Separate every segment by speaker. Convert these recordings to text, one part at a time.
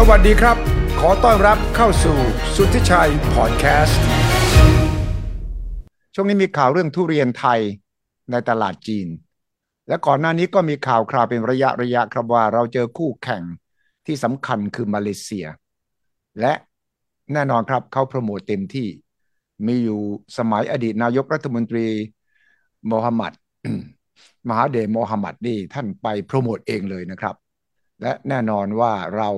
Speaker 1: สวัสดีครับ ขอต้อนรับเข้าสู่สุทธิชัยพอดแคสต์ ช่วงนี้มีข่าวเรื่องทุเรียนไทยในตลาดจีน และก่อนหน้านี้ก็มีข่าวคราวเป็นระยะระยะครับว่าเราเจอคู่แข่งที่สำคัญคือมาเลเซีย และแน่นอนครับเขาโปรโมทเต็มที่มีอยู่สมัยอดีตนายกรัฐมนตรีโมฮัมหมัดมหาเดโมฮัมหมัดนี่ท่านไปโปรโมทเองเลยนะครับ และแน่นอนว่าเรา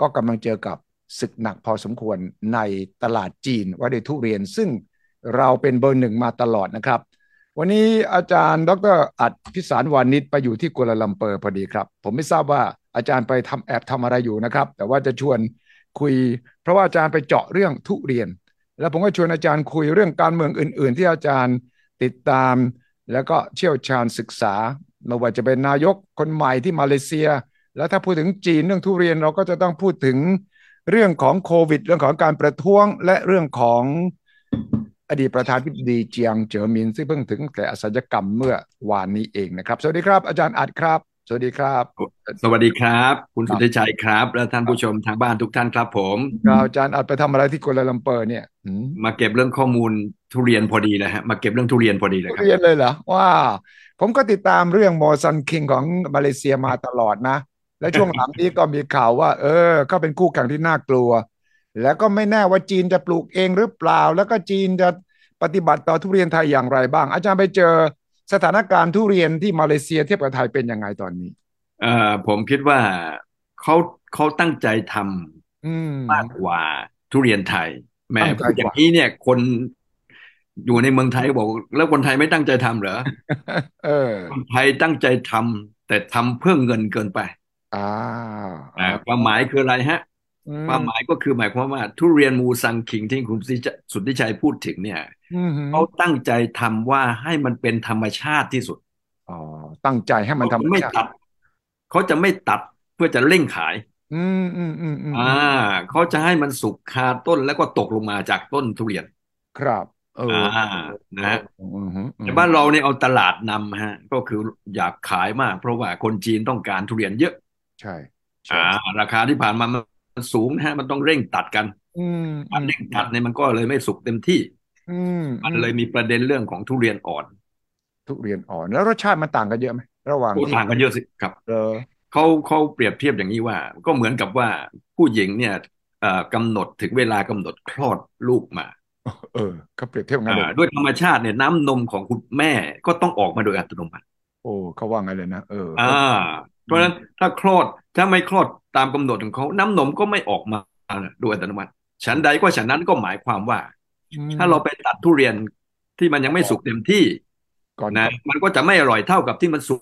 Speaker 1: ก็กำลังเจอกับศึกหนักพอสมควรในตลาดจีนว่าด้วยทุเรียน ซึ่งเราเป็นเบอร์หนึ่งมาตลอดนะครับ วันนี้อาจารย์ดรอัดพิสารวานิชไปอยู่ที่กัวลาลัมเปอร์พอดีครับ ผมไม่ทราบว่าอาจารย์ไปทำแอบทำอะไรอยู่นะครับ แต่ว่าจะชวนคุย เพราะว่าอาจารย์ไปเจาะเรื่องทุเรียน แล้วผมก็ชวนอาจารย์คุยเรื่องการเมืองอื่น ๆ ที่อาจารย์ติดตาม แล้วก็เชี่ยวชาญศึกษาไม่ว่าจะเป็นนายกคนใหม่ที่มาเลเซีย แล้วถ้าพูดถึงจีนเรื่องทุเรียนเราก็จะต้องพูดถึงเรื่องของโควิด เรื่องของการประท้วง และเรื่องของอดีตประธานธิบดีเจียงเจ๋อมินซึ่งเพิ่งถึงแก่อสัญกรรมเมื่อวานนี้เองนะครับ สวัสดีครับ อาจารย์อัดครับ สวัสดีครับ
Speaker 2: สวัสดีครับ คุณสุทธิชัยครับ และท่านผู้ชมทางบ้านทุกท่านครับผม
Speaker 1: ครับอาจารย์อัดไปทำอะไรที่กัวลาลัมเปอร์เนี่ยอืม
Speaker 2: มาเก็บเรื่องข้อมูลทุเรียนพอดีเลยฮะมาเก็บเรื่องทุเรียนพอดีเลย
Speaker 1: ทุ
Speaker 2: ครับ
Speaker 1: เรียนเลยเหรอว้าวผมก็ติดตามเรื่อง Musang King ของมาเลเซียมาตลอดนะ และช่วงหลังนี้ก็มีข่าวว่า เออ ก็เป็นคู่แข่งที่น่ากลัว แล้วก็ไม่แน่ว่าจีนจะปลูกเองหรือเปล่า แล้วก็จีนจะปฏิบัติต่อทุเรียนไทยอย่างไรบ้าง อาจารย์ไปเจอสถานการณ์ทุเรียนที่มาเลเซียเทียบกับไทยเป็นยังไงตอนนี้
Speaker 2: เอ่อผมคิดว่าเขาเขาตั้งใจทำ
Speaker 1: อืม
Speaker 2: มากกว่าทุเรียนไทยแหม่
Speaker 1: ตั้งใจ
Speaker 2: พูดอย่างนี้เนี่ย คนอยู่ในเมืองไทยบอกแล้วคนไทยไม่ตั้งใจทำเหรอ
Speaker 1: เออ
Speaker 2: คนไทยตั้งใจทำแต่ทำเพื่อเงินเกินไป
Speaker 1: อ่า
Speaker 2: อ่าความหมายคืออะไรฮะ
Speaker 1: อืม
Speaker 2: ความหมายก็คือหมายความว่า ทุเรียนมูซังคิงที่คุณสุทธิชัยพูดถึงเนี่ย
Speaker 1: อืม
Speaker 2: เขาตั้งใจทำว่าให้มันเป็นธรรมชาติที่สุด
Speaker 1: อ๋อตั้งใจให้มัน
Speaker 2: เขา
Speaker 1: ทำ
Speaker 2: จะไม่ตัดเขาจะไม่ตัดเพื่อจะเร่งขาย
Speaker 1: อืมอืมอืมอืม
Speaker 2: อ่าเขาจะให้มันสุกคาต้นแล้วก็ตกลงมาจากต้นทุเรียน
Speaker 1: ครับ เออ
Speaker 2: อ่านะฮะ
Speaker 1: อืมอืมอืม
Speaker 2: แต่บ้านเราเนี่ยเอาตลาดนำฮะ ก็คืออยากขายมาก เพราะว่าคนจีนต้องการทุเรียนเยอะ
Speaker 1: ใช่ใช่
Speaker 2: อ่าราคาที่ผ่านมามันสูงนะฮะมันต้องเร่งตัดกัน
Speaker 1: อืม
Speaker 2: มันเร่งตัดเนี่ยมันก็เลยไม่สุกเต็มที่
Speaker 1: อืม
Speaker 2: มันเลยมีประเด็นเรื่องของทุเรียนอ่อน
Speaker 1: ทุเรียนอ่อน แล้วรสชาติมันต่างกันเยอะไหมระหว่าง
Speaker 2: โอ้
Speaker 1: ที่
Speaker 2: ต่างกันเยอะสิครับ
Speaker 1: เออ
Speaker 2: เขาเขาเปรียบเทียบอย่างนี้ว่า ก็เหมือนกับว่าผู้หญิงเนี่ยเอ่อกำหนดถึงเวลากำหนดคลอดลูกมา
Speaker 1: เออเขาเปรียบเทียบงั้นเลย
Speaker 2: อ่าด้วยธรรมชาติเนี่ยน้ำนมของคุณแม่ก็ต้องออกมาโดยอัตโนมัติ
Speaker 1: โอ้เขาว่างั้นเลยนะเออ
Speaker 2: อ่า เพราะฉะนั้นถ้าคลอดถ้าไม่คลอดตามกำหนดของเขาน้ำนมก็ไม่ออกมาโดยอัตโนมัติ ฉันใดก็ฉันนั้นก็หมายความว่า
Speaker 1: อืม
Speaker 2: ถ้าเราไปตัดทุเรียนที่มันยังไม่สุกเต็มที่
Speaker 1: ก่อน
Speaker 2: นะมันก็จะไม่อร่อยเท่ากับที่มันสุก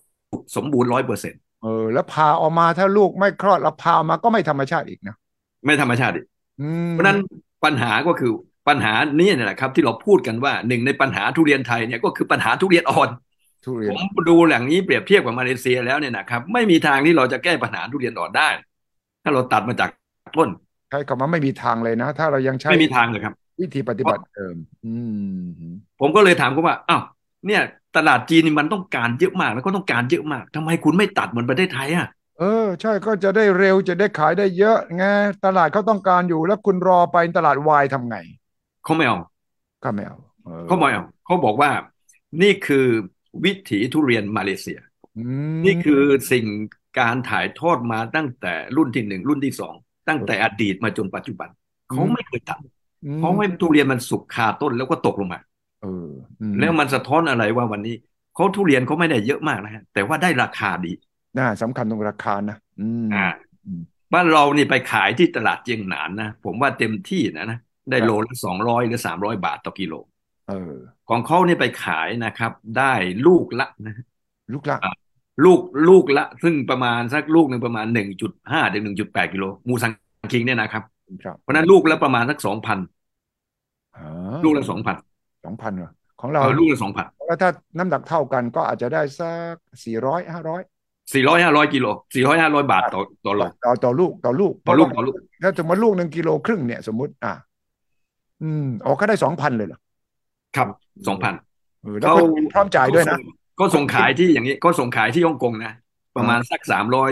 Speaker 2: สมบูรณ์ร้อยเปอร์เซ็นต์
Speaker 1: เออแล้วพาออกมาถ้าลูกไม่คลอดแล้วพาออกมาก็ไม่ธรรมชาติอีกนะ
Speaker 2: ไม่ธรรมชาติอีก
Speaker 1: อืม
Speaker 2: เพราะฉะนั้นปัญหาก็คือปัญหานี้เนี่ยนะครับ ที่เราพูดกันว่าหนึ่งในปัญหาทุเรียนไทยเนี่ยก็คือปัญหาทุเรียนอ่อน
Speaker 1: ทุเรีย
Speaker 2: ผ
Speaker 1: น
Speaker 2: มดูอย่างนี้เปรียบเทียบกับมาเลเซียแล้วเนี่ยนะครับ ไม่มีทางที่เราจะแก้ปัญหาทุเรียนอ่อนได้ ถ้าเราตัดมาจากต้น
Speaker 1: ใช้คำว่าไม่มีทางเลยนะ ถ้าเรายังใช้
Speaker 2: ไม่มีทางเลยครับ
Speaker 1: วิธีปฏิบัติเดิมอืม
Speaker 2: ผมก็เลยถามเขาว่าอ้าวเนี่ย ตลาดจีนนี่มันต้องการเยอะมากแล้วก็ต้องการเยอะมากทำไมคุณไม่ตัดเหมือนประเทศไทยอะ
Speaker 1: เออ ใช่ก็จะได้เร็วจะได้ขายได้เยอะไงตลาดเขาต้องการอยู่แล้วคุณรอไปตลาดวายทำไง
Speaker 2: เขาไม่เอา
Speaker 1: ก็ไม่เอาออ
Speaker 2: เขาไม่เอาเขาบอกว่า นี่คือ วิถีทุเรียนมาเลเซีย
Speaker 1: อืม
Speaker 2: นี่คือสิ่งการถ่ายทอดมาตั้งแต่รุ่นที่หนึ่งรุ่นที่สองตั้งแต่อดีตมาจนปัจจุบัน เขาไม่เคยตัด
Speaker 1: อืม
Speaker 2: เขาให้ทุเรียนมันสุกคาต้นแล้วก็ตกลงมา
Speaker 1: เอออืม
Speaker 2: แล้วมันสะท้อนอะไรว่าวันนี้เขาทุเรียนเขาไม่ได้เยอะมากนะฮะแต่ว่าได้ราคาดี
Speaker 1: น่าสำคัญตรงราคานะอืม
Speaker 2: อ่า
Speaker 1: อืม
Speaker 2: บ้านเรานี่ไปขายที่ตลาดเจียงหนานนะผมว่าเต็มที่นะนะได้
Speaker 1: ครับ
Speaker 2: โลละสองร้อยหรือสามร้อยบาทต่อกิโล
Speaker 1: เออ
Speaker 2: ของเขานี่ไปขายนะครับ ได้ลูกละนะ
Speaker 1: ลูกละ
Speaker 2: อะลูกลูกละ ซึ่งประมาณสักลูกหนึ่งประมาณหนึ่งจุดห้าถึงหนึ่งจุดแปดกิโลมูซังคิงเนี่ยนะครับ
Speaker 1: ครับ
Speaker 2: เพราะฉะนั้นลูกละประมาณสักสองพัน
Speaker 1: อ๋อ
Speaker 2: ลูกละสองพัน
Speaker 1: สองพันเหรอของเรา
Speaker 2: ลูกละสองพัน
Speaker 1: แล้วถ้าน้ำหนักเท่ากันก็อาจจะได้สักสี่ร้อยห้าร้อย
Speaker 2: สี่ร้อยห้าร้อยกิโลสี่ร้อยห้าร้อยบาทต่อต่อโล
Speaker 1: ต่อต่อลูกต่อลูก
Speaker 2: ต่อลูก
Speaker 1: เพ
Speaker 2: ต่อ
Speaker 1: ราะว่า
Speaker 2: ลูก
Speaker 1: ถ้าสมมติลูกหนึ่งกิโลครึ่งเนี่ยสมมติ อะ อืมออกก็ได้สองพันเลยเหรอ
Speaker 2: ครับสองพัน
Speaker 1: เออแล้วก็พร้อมจ่ายด้วยนะ
Speaker 2: ก็ส่งขายที่อย่างนี้ก็ส่งขายที่ฮ่องกงนะ ประมาณสักสามร้อย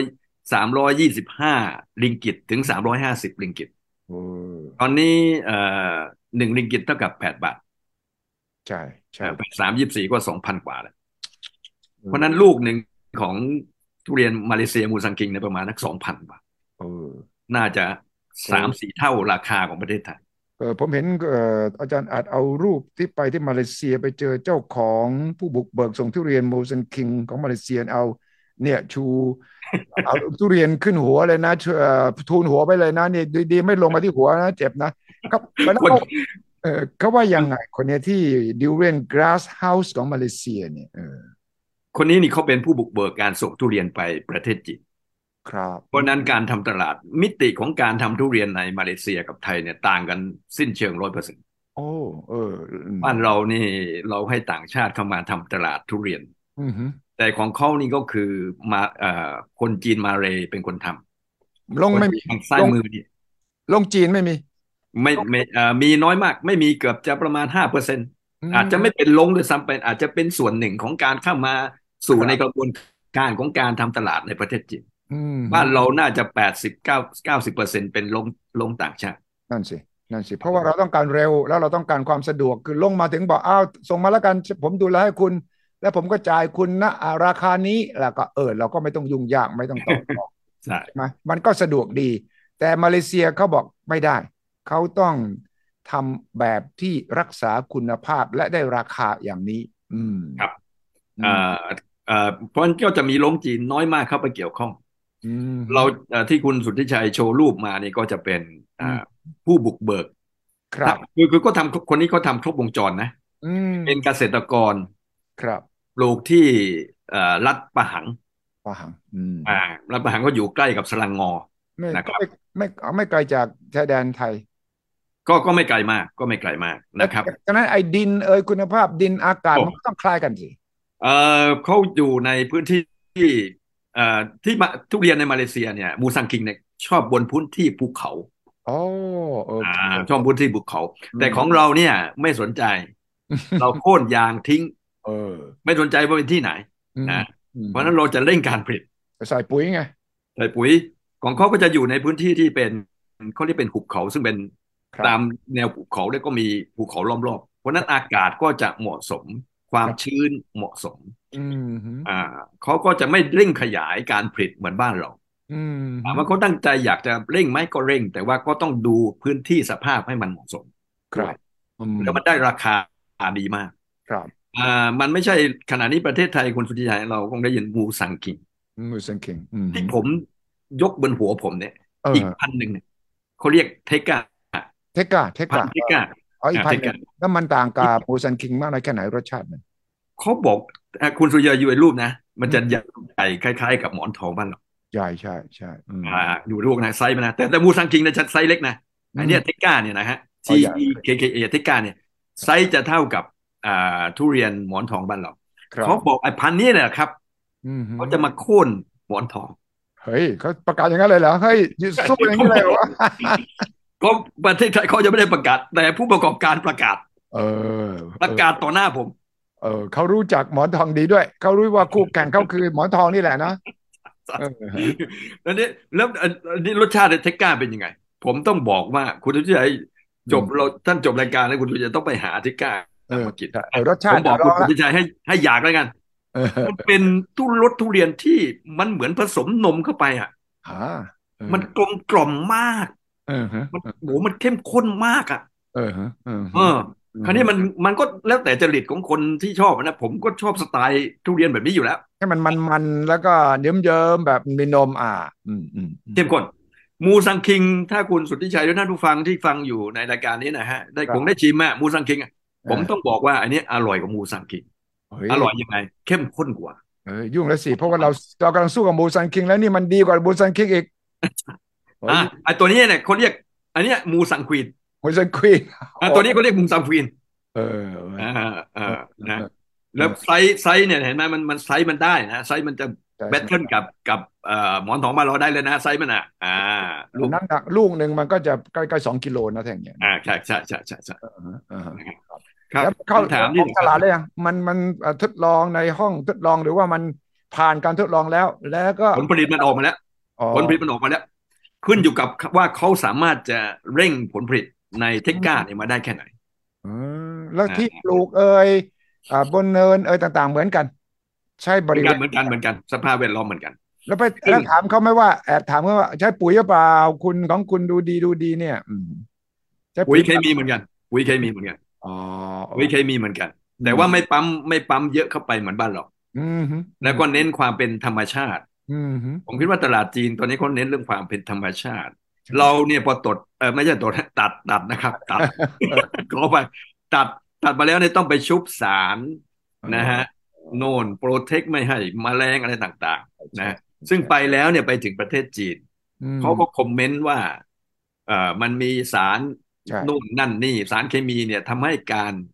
Speaker 2: สามร้อยยี่สิบห้าริงกิตถึงสามร้อยห้าสิบริงกิต
Speaker 1: โอ้
Speaker 2: ตอนนี้เอ่อหนึ่งริงกิตเท่ากับแปดบาท
Speaker 1: ใช่ใช่
Speaker 2: แปดสามยี่สี่ก็สองพันกว่าแล้ว เพราะฉะนั้นลูกหนึ่งของทุเรียนมาเลเซียมูซังคิงในยประมาณนักสองพันบาท
Speaker 1: เออ
Speaker 2: น่าจะสามสี่เท่าราคาของประเทศไทย
Speaker 1: เออ ผมเห็นเอ่ออาจารย์อาจเอารูปที่ไปที่มาเลเซียไปเจอเจ้าของผู้บุกเบิกส่งทุเรียน Musang King ของมาเลเซียเอาเนี่ยชูเอาทุเรียนขึ้นหัวเลยนะเอ่อทูนหัวไปเลยนะนี่ดีๆไม่ลงมาที่หัวนะ เจ็บนะครับแล้ว
Speaker 2: คน
Speaker 1: เขาเออเขาว่ายังไงคนเนี้ยที่ Durian Glass House ของมาเลเซียเนี่ยเออ
Speaker 2: คนนี้นี่เขาเป็นผู้บุกเบิกการส่งทุเรียนไปประเทศจีน
Speaker 1: ครับ
Speaker 2: เพราะฉะนั้นการทำตลาดมิติของการทำทุเรียนในมาเลเซียกับไทยเนี่ยต่างกันสิ้นเชิงร้อยเปอร์เซ็นต์
Speaker 1: โอ้เอออืม
Speaker 2: บ้านเรานี่เราให้ต่างชาติเข้ามาทำตลาดทุเรียน
Speaker 1: อือหือ
Speaker 2: แต่ของเขานี่ก็คือมาเอ่อคนจีนมาเลยเป็นคนทำ
Speaker 1: ลงไม่มี
Speaker 2: ทางซ้าย
Speaker 1: ลง
Speaker 2: มือนี่
Speaker 1: ลงจีนไม่มี
Speaker 2: ไม่ไม่เอ่อมีน้อยมาก ไม่มีเกือบจะประมาณห้าเปอร์เซ็นต์
Speaker 1: ม
Speaker 2: อาจจะไม่เป็นลงด้วยซ้ำไปอาจจะเป็นส่วนหนึ่งของการเข้ามาสู่
Speaker 1: ครับ
Speaker 2: ในกระบวนการของการทำตลาดในประเทศจีน
Speaker 1: อืม
Speaker 2: บ้านเราน่าจะแปดสิบเก้าเก้าสิบเปอร์เซ็นเป็นลงลงต่างชาติ
Speaker 1: นั่นสินั่นสิ เพราะว่าเราต้องการเร็วแล้วเราต้องการความสะดวกคือลงมาถึงบอกอ้าวส่งมาแล้วกัน ผมดูแลให้คุณ แล้วผมก็จ่ายคุณนะอ่าราคานี้แล้วก็เออเราก็ไม่ต้องยุ่งยากไม่ต้องต่อรอง
Speaker 2: ใช่
Speaker 1: ใช่ไหมมันก็สะดวกดี แต่มาเลเซียเขาบอกไม่ได้ เขาต้องทำแบบที่รักษาคุณภาพและได้ราคาอย่างนี้ อืม
Speaker 2: ครับ
Speaker 1: อืม
Speaker 2: เอ่อเอ่อเพราะฉะนั้นก็จะมีลงจีนน้อยมากเข้าไปเกี่ยวข้อง
Speaker 1: อืม
Speaker 2: เราเอ่อที่คุณสุทธิชัยโชว์รูปมานี่ก็จะเป็นอ่าผู้บุกเบิก
Speaker 1: ครับ
Speaker 2: คือคือก็ทำคนนี้ก็ทำครบวงจรนะ
Speaker 1: อืม
Speaker 2: เป็นเกษตรกร
Speaker 1: ครับ
Speaker 2: ปลูกที่เอ่อรัฐปะหัง
Speaker 1: ปะหังอืม
Speaker 2: อ่ารัฐปะหังก็อยู่ใกล้กับสลังงอ
Speaker 1: ไม่
Speaker 2: นะครับ
Speaker 1: ไม่ไม่ไม่ไกลจากชายแดนไทย
Speaker 2: ก็ก็ไม่ไกลมาก ก็ไม่ไกลมากนะครับ
Speaker 1: ดังนั้นไอ้ดินเอยคุณภาพดินอากาศ
Speaker 2: โอ้
Speaker 1: มันก็ต้องคล้ายกันสิ
Speaker 2: เอ่อเขาอยู่ในพื้นที่ที่เอ่อ ที่มาทุเรียนในมาเลเซียเนี่ยมูซังคิงเนี่ยชอบบนพื้นที่ภูเขา
Speaker 1: โอ้โอ
Speaker 2: อ่า
Speaker 1: เค
Speaker 2: ชอบพื้นที่ภูเขา
Speaker 1: อืม
Speaker 2: แต่ของเราเนี่ยไม่สนใจ เราโค่นยางทิ้ง
Speaker 1: เออ
Speaker 2: ไม่สนใจว่าเป็นที่ไหน
Speaker 1: อืม
Speaker 2: นะ
Speaker 1: อืม
Speaker 2: เพราะฉะนั้นเราจะเร่งการผลิต
Speaker 1: ใส่ปุ๋ยไง
Speaker 2: ใส่ปุ๋ยของเขาก็จะอยู่ในพื้นที่ที่เป็นเขาเรียกเป็นหุบเขาซึ่งเป็น
Speaker 1: ครับ
Speaker 2: ตามแนวภูเขาแล้วก็มีภูเขาล้อมรอบเพราะฉะนั้นอากาศก็จะเหมาะสม ความ
Speaker 1: ครับ
Speaker 2: ชื้นเหมาะสม
Speaker 1: อืมฮึ
Speaker 2: อ่าเขาก็จะไม่เร่งขยายการผลิตเหมือนบ้านเรา
Speaker 1: อืม
Speaker 2: ถามว่าเขาตั้งใจอยากจะเร่งไหมก็เร่ง แต่ว่าก็ต้องดูพื้นที่สภาพให้มันเหมาะสม
Speaker 1: ครับอืม
Speaker 2: แล้วมันได้ราคาดีมาก
Speaker 1: ครับ
Speaker 2: อ่ามันไม่ใช่ขณะนี้ประเทศไทยคุณสุทธิชัยเราคงได้ยิน
Speaker 1: Musang King Musang King อืม
Speaker 2: ที่ผมยกบนหัวผมเนี่ย
Speaker 1: เออ
Speaker 2: อีกพันธุ์หนึ่งเนี่ยเขาเรียกเทกา
Speaker 1: เทกาเท
Speaker 2: พัน
Speaker 1: กา
Speaker 2: เทกา
Speaker 1: อ๋ออีกพัน
Speaker 2: เท
Speaker 1: ห
Speaker 2: กา
Speaker 1: นึ่งแล้วมันต่างกับ Musang King มากน้อยแค่ไหนรสชาติมัน
Speaker 2: เขาบอกอะคุณสุริยาอยู่ในรูปนะ มันจะใหญ่คล้าย ๆ กับหมอนทองบ้านเรา
Speaker 1: ใช่ใช่ใช่อืม
Speaker 2: อ่าอยู่รูปนะไซส์มันนะแต่แต่ Musang King เนี่ยจะไซส์เล็กนะอันเนี้ยเทกาเนี่ยนะฮะ T
Speaker 1: อ๋อใหญ่
Speaker 2: E K K A เทกาเนี่ยไซส์จะเท่ากับอ่าทุเรียนหมอนทองบ้านเรา
Speaker 1: ครับ
Speaker 2: เขาบอกไอ้พันธุ์นี้เนี่ยครับ
Speaker 1: อืมฮึ
Speaker 2: เขาจะมาโค่นหมอนทอง
Speaker 1: เฮ้ยเขาประกาศอย่างนั้นเลยเหรอเฮ้ยสู้อย่างนี้เลยเหรอวะ
Speaker 2: ก็ประเทศไทยเขาจะไม่ได้ประกาศ แต่ผู้ประกอบการประกาศ
Speaker 1: เออ
Speaker 2: ประกาศต่อหน้าผม
Speaker 1: เออเขารู้จักหมอนทองดีด้วย เขารู้ว่าคู่แข่งเขาคือหมอนทองนี่แหละนะเออ
Speaker 2: แล้วนี่แล้วอันอันนี้รสชาติเทกก้าเป็นยังไง ผมต้องบอกว่าคุณทุกท่านจบเราท่านจบรายการแล้วคุณทุกท่านต้องไปหาเทกก้า
Speaker 1: เออ
Speaker 2: มากิน
Speaker 1: ใช่เออรส
Speaker 2: ผ
Speaker 1: ชาติ
Speaker 2: มบอก
Speaker 1: ล
Speaker 2: คุ
Speaker 1: อ
Speaker 2: ณ
Speaker 1: งละ
Speaker 2: ทุกท่านให้ให้อยากแล้วกัน
Speaker 1: เออ
Speaker 2: มันเป็นทุรสทุเรียนที่มันเหมือนผสมนมเข้าไปอะ
Speaker 1: อ่าเออ
Speaker 2: มันกลมกล่อมมาก
Speaker 1: เออฮะ
Speaker 2: มันโหมันเข้มข้นมากอะ
Speaker 1: เออฮะเออ
Speaker 2: เออคราวนี้มันมันก็แล้วแต่จริตของคนที่ชอบนะผมก็ชอบสไตล์ทุเรียนแบบนี้อยู่แล้ว
Speaker 1: ให้มันมันมันแล้วก็เยิ้มเยิ้มๆแบบมีนมอ่าอืมอืมอืม
Speaker 2: เข้มข้น Musang King ถ้าคุณสุทธิชัยและท่านผู้ฟังที่ฟังอยู่ในรายการนี้นะฮะ ได้
Speaker 1: ครับ
Speaker 2: คงได้ชิมอะ Musang King อะ
Speaker 1: เออ
Speaker 2: ผมต้องบอกว่าอันนี้อร่อยกว่า Musang King
Speaker 1: เฮ้ย
Speaker 2: อร่อยยังไง เข้มข้นกว่า
Speaker 1: เออยุ่งแล้วสิ เพราะว่าเราเรากำลังสู้กับ Musang King แล้วนี่มันดีกว่า Musang King อีกเฮ้
Speaker 2: อะ
Speaker 1: ย
Speaker 2: ไอตัวนี้เนี่ยเขาเรียก อันเนี้ย
Speaker 1: Musang Queen Musang Queen
Speaker 2: อะตัวนี้เขาเรียก Musang Queen
Speaker 1: เออ
Speaker 2: อ่าอ่านะ
Speaker 1: เออ
Speaker 2: แล้วไซส์ไซส์เนี่ยเห็นไหมมันมันไซส์มันได้นะไซส์มันจะ
Speaker 1: ใช่
Speaker 2: battle กับกับเอ่อหมอนทองบ้านเราได้เลยนะไซส์มันอะอ่าลูก
Speaker 1: น้ำหนักลูกหนึ่งมันก็จะใกล้ๆสองกิโลนะแท่งเนี้ย
Speaker 2: อ่าใช่ใช่ใช่ใช่ใช่
Speaker 1: เออฮะเออฮะ
Speaker 2: ครับ
Speaker 1: แล้วเข้า
Speaker 2: คำถาม
Speaker 1: อ
Speaker 2: ที่
Speaker 1: อกตลาดเลยยังมันมันเอ่อทดลองในห้องทดลองหรือว่ามันผ่านการทดลองแล้ว แล้วก็
Speaker 2: ผลผลิตมันออกมาแล้ว
Speaker 1: ออ๋อ
Speaker 2: ผลผลิตมันออกมาแล้ว ขึ้นอยู่กับว่าเขาสามารถจะเร่งผลผลิตในเทคก้าเนี่ยมาได้แค่ไหน
Speaker 1: เออแล้ว
Speaker 2: อ่า
Speaker 1: ที่ปลูกเอ่ยอ่าบนเนินเอ่ยต่าง ๆ เหมือนกัน ใช่บ
Speaker 2: เหมือ
Speaker 1: ริ
Speaker 2: น
Speaker 1: เว
Speaker 2: กัน
Speaker 1: ณ
Speaker 2: เหมือนกันเหมือนกันสภาพแวดล้อมเหมือนกัน
Speaker 1: แล้วไป
Speaker 2: ซึ่ง
Speaker 1: แล้วถามเขาไหมว่าแอบถามเขาว่าใช้ปุ๋ยหรือเปล่าคุณของคุณดูดีดูดีเนี่ยอืมใช้
Speaker 2: ปุ๋ยเค
Speaker 1: ปล่า
Speaker 2: มีเหมือนกันปุ๋ยเคมีเหมือนกัน
Speaker 1: อ๋อ
Speaker 2: ปุ๋ยเคมีเหมือนกัน แต่ว่าไม่ปั๊มไม่ปั๊มเยอะเข้าไปเหมือนบ้านเรา
Speaker 1: อืมฮึ
Speaker 2: แล้วก็เน้นความเป็นธรรมชาติ
Speaker 1: อืมฮึ
Speaker 2: ผมคิดว่าตลาดจีนตอนนี้เขาเน้นเรื่องความเป็นธรรมชาติ เราเนี่ยพอตดเออไม่ใช่ตดตัดตัดนะครับ ตัดขอไปตัดตัดมาแล้วเนี่ยต้องไปชุบสารนะฮะโน่นโปรเทคไม่ให้แมลงอะไรต่าง ๆ นะ ซึ่งไปแล้วเนี่ยไปถึงประเทศจีน
Speaker 1: อืม
Speaker 2: เขาก็คอมเมนต์ว่าเอ่อมันมีสาร
Speaker 1: ใช่
Speaker 2: นู่นนั่นนี่สารเคมีเนี่ยทำให้การ
Speaker 1: อืมฮึ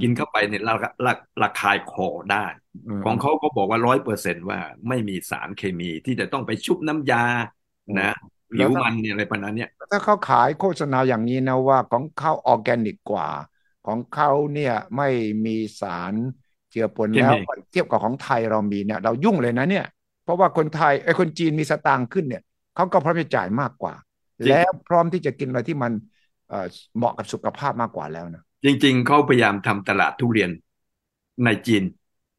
Speaker 2: กินเข้าไปเนี่ยระระระคายคอได้
Speaker 1: ม
Speaker 2: ของเขาก็บอกว่าร้อยเปอร์เซ็นต์ว่าไม่มีสารเคมีที่จะต้องไปชุบน้ำยานะ
Speaker 1: แล้
Speaker 2: ผิ
Speaker 1: ว
Speaker 2: ว
Speaker 1: ถ้า
Speaker 2: มันเนี่ยอะไรประมาณเนี้ย
Speaker 1: ถ้าเขาขายโฆษณาอย่างนี้นะว่าของเขาออร์แกนิกกว่า ของเขาเนี่ยไม่มีสารเจือปน
Speaker 2: เคมี
Speaker 1: แล้วเทียบกับของไทยเรามีเนี่ยเรายุ่งเลยนะเนี่ย เพราะว่าคนไทยไอ้ยคนจีนมีสตางค์ขึ้นเนี่ยเขาก็พร้อมจะจ่ายมากกว่า แล้วพร้อมที่จะกินอะไรที่มันเอ่อเหมาะกับสุขภาพมากกว่าแล้วนะ
Speaker 2: จริง ๆเขาพยายามทำตลาดทุเรียนในจีน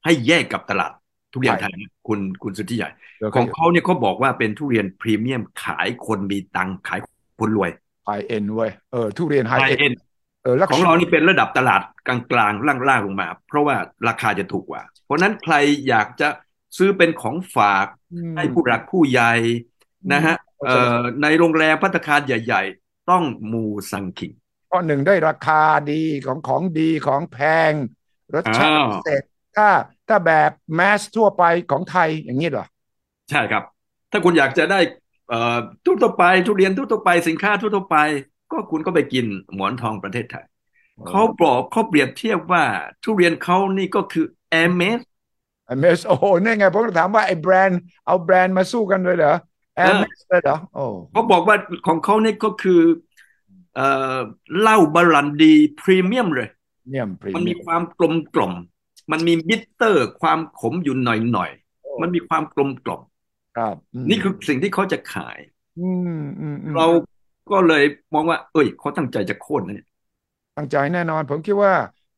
Speaker 2: ให้แยกกับตลาดทุเรียนไทยนะคุณคุณสุทธิชัย ของเขาเนี่ยเขาบอกว่าเป็นทุเรียนพรีเมียมขายคนมีตังค์ขายคนรวย
Speaker 1: high-end เว้ยเออทุเรียนไฮ
Speaker 2: ไฮ
Speaker 1: เอ็น
Speaker 2: เอ็น
Speaker 1: เออลัก
Speaker 2: ของเรานี่เป็นระดับตลาดกลางๆล่างๆลงมา เพราะว่าราคาจะถูกกว่า เพราะฉะนั้นใครอยากจะซื้อเป็นของฝากให้ผู้หลักผู้ใหญ่นะฮะเอ่อในโรงแรมพัตตาคารใหญ่ ๆ ต้องมูซังคิง
Speaker 1: เพราะหนึ่งได้ราคาดีของของดีของแพง รสชาติ
Speaker 2: อ้าว
Speaker 1: พิเศษถ้าถ้าแบบแมสทั่วไปของไทยอย่างนี้เหรอ
Speaker 2: ใช่ครับ ถ้าคุณอยากจะได้เอ่อทั่วๆไปทุเรียนทั่วๆไปสินค้าทั่วๆไป ก็คุณก็ไปกินหมอนทองประเทศไทยเขาบอกเขาเปรียบเทียบว่าทุเรียนเขานี่ก็คือแอมเมส
Speaker 1: ไอเมสโอ้โหนี่ไงผมก็ถามว่าไอ้แบรนด์เอาแบรนด์มาสู้กันเลยเหรอแอ
Speaker 2: เอ
Speaker 1: ม
Speaker 2: อ
Speaker 1: เมสเลยเหรอโอ้
Speaker 2: เขาบอกว่าของเขานี่ก็คือ เอ่อเหล้าบารันดีพรีเมียมเลย
Speaker 1: เนี่ยพรี
Speaker 2: มัน
Speaker 1: เมี
Speaker 2: มี
Speaker 1: ยม
Speaker 2: ความกลมกล่อมมันมีบิตเตอร์ความขมอยู่หน่อยหน่อยๆมันมีความกลมกล่อม
Speaker 1: ครับอืม
Speaker 2: นี่คือสิ่งที่เขาจะขาย
Speaker 1: อืมอืมอืม
Speaker 2: เราก็เลยมองว่า เอ้ยเขาตั้งใจจะโค่นนะเนี่ย
Speaker 1: ตั้งใจแน่นอน ผมคิดว่า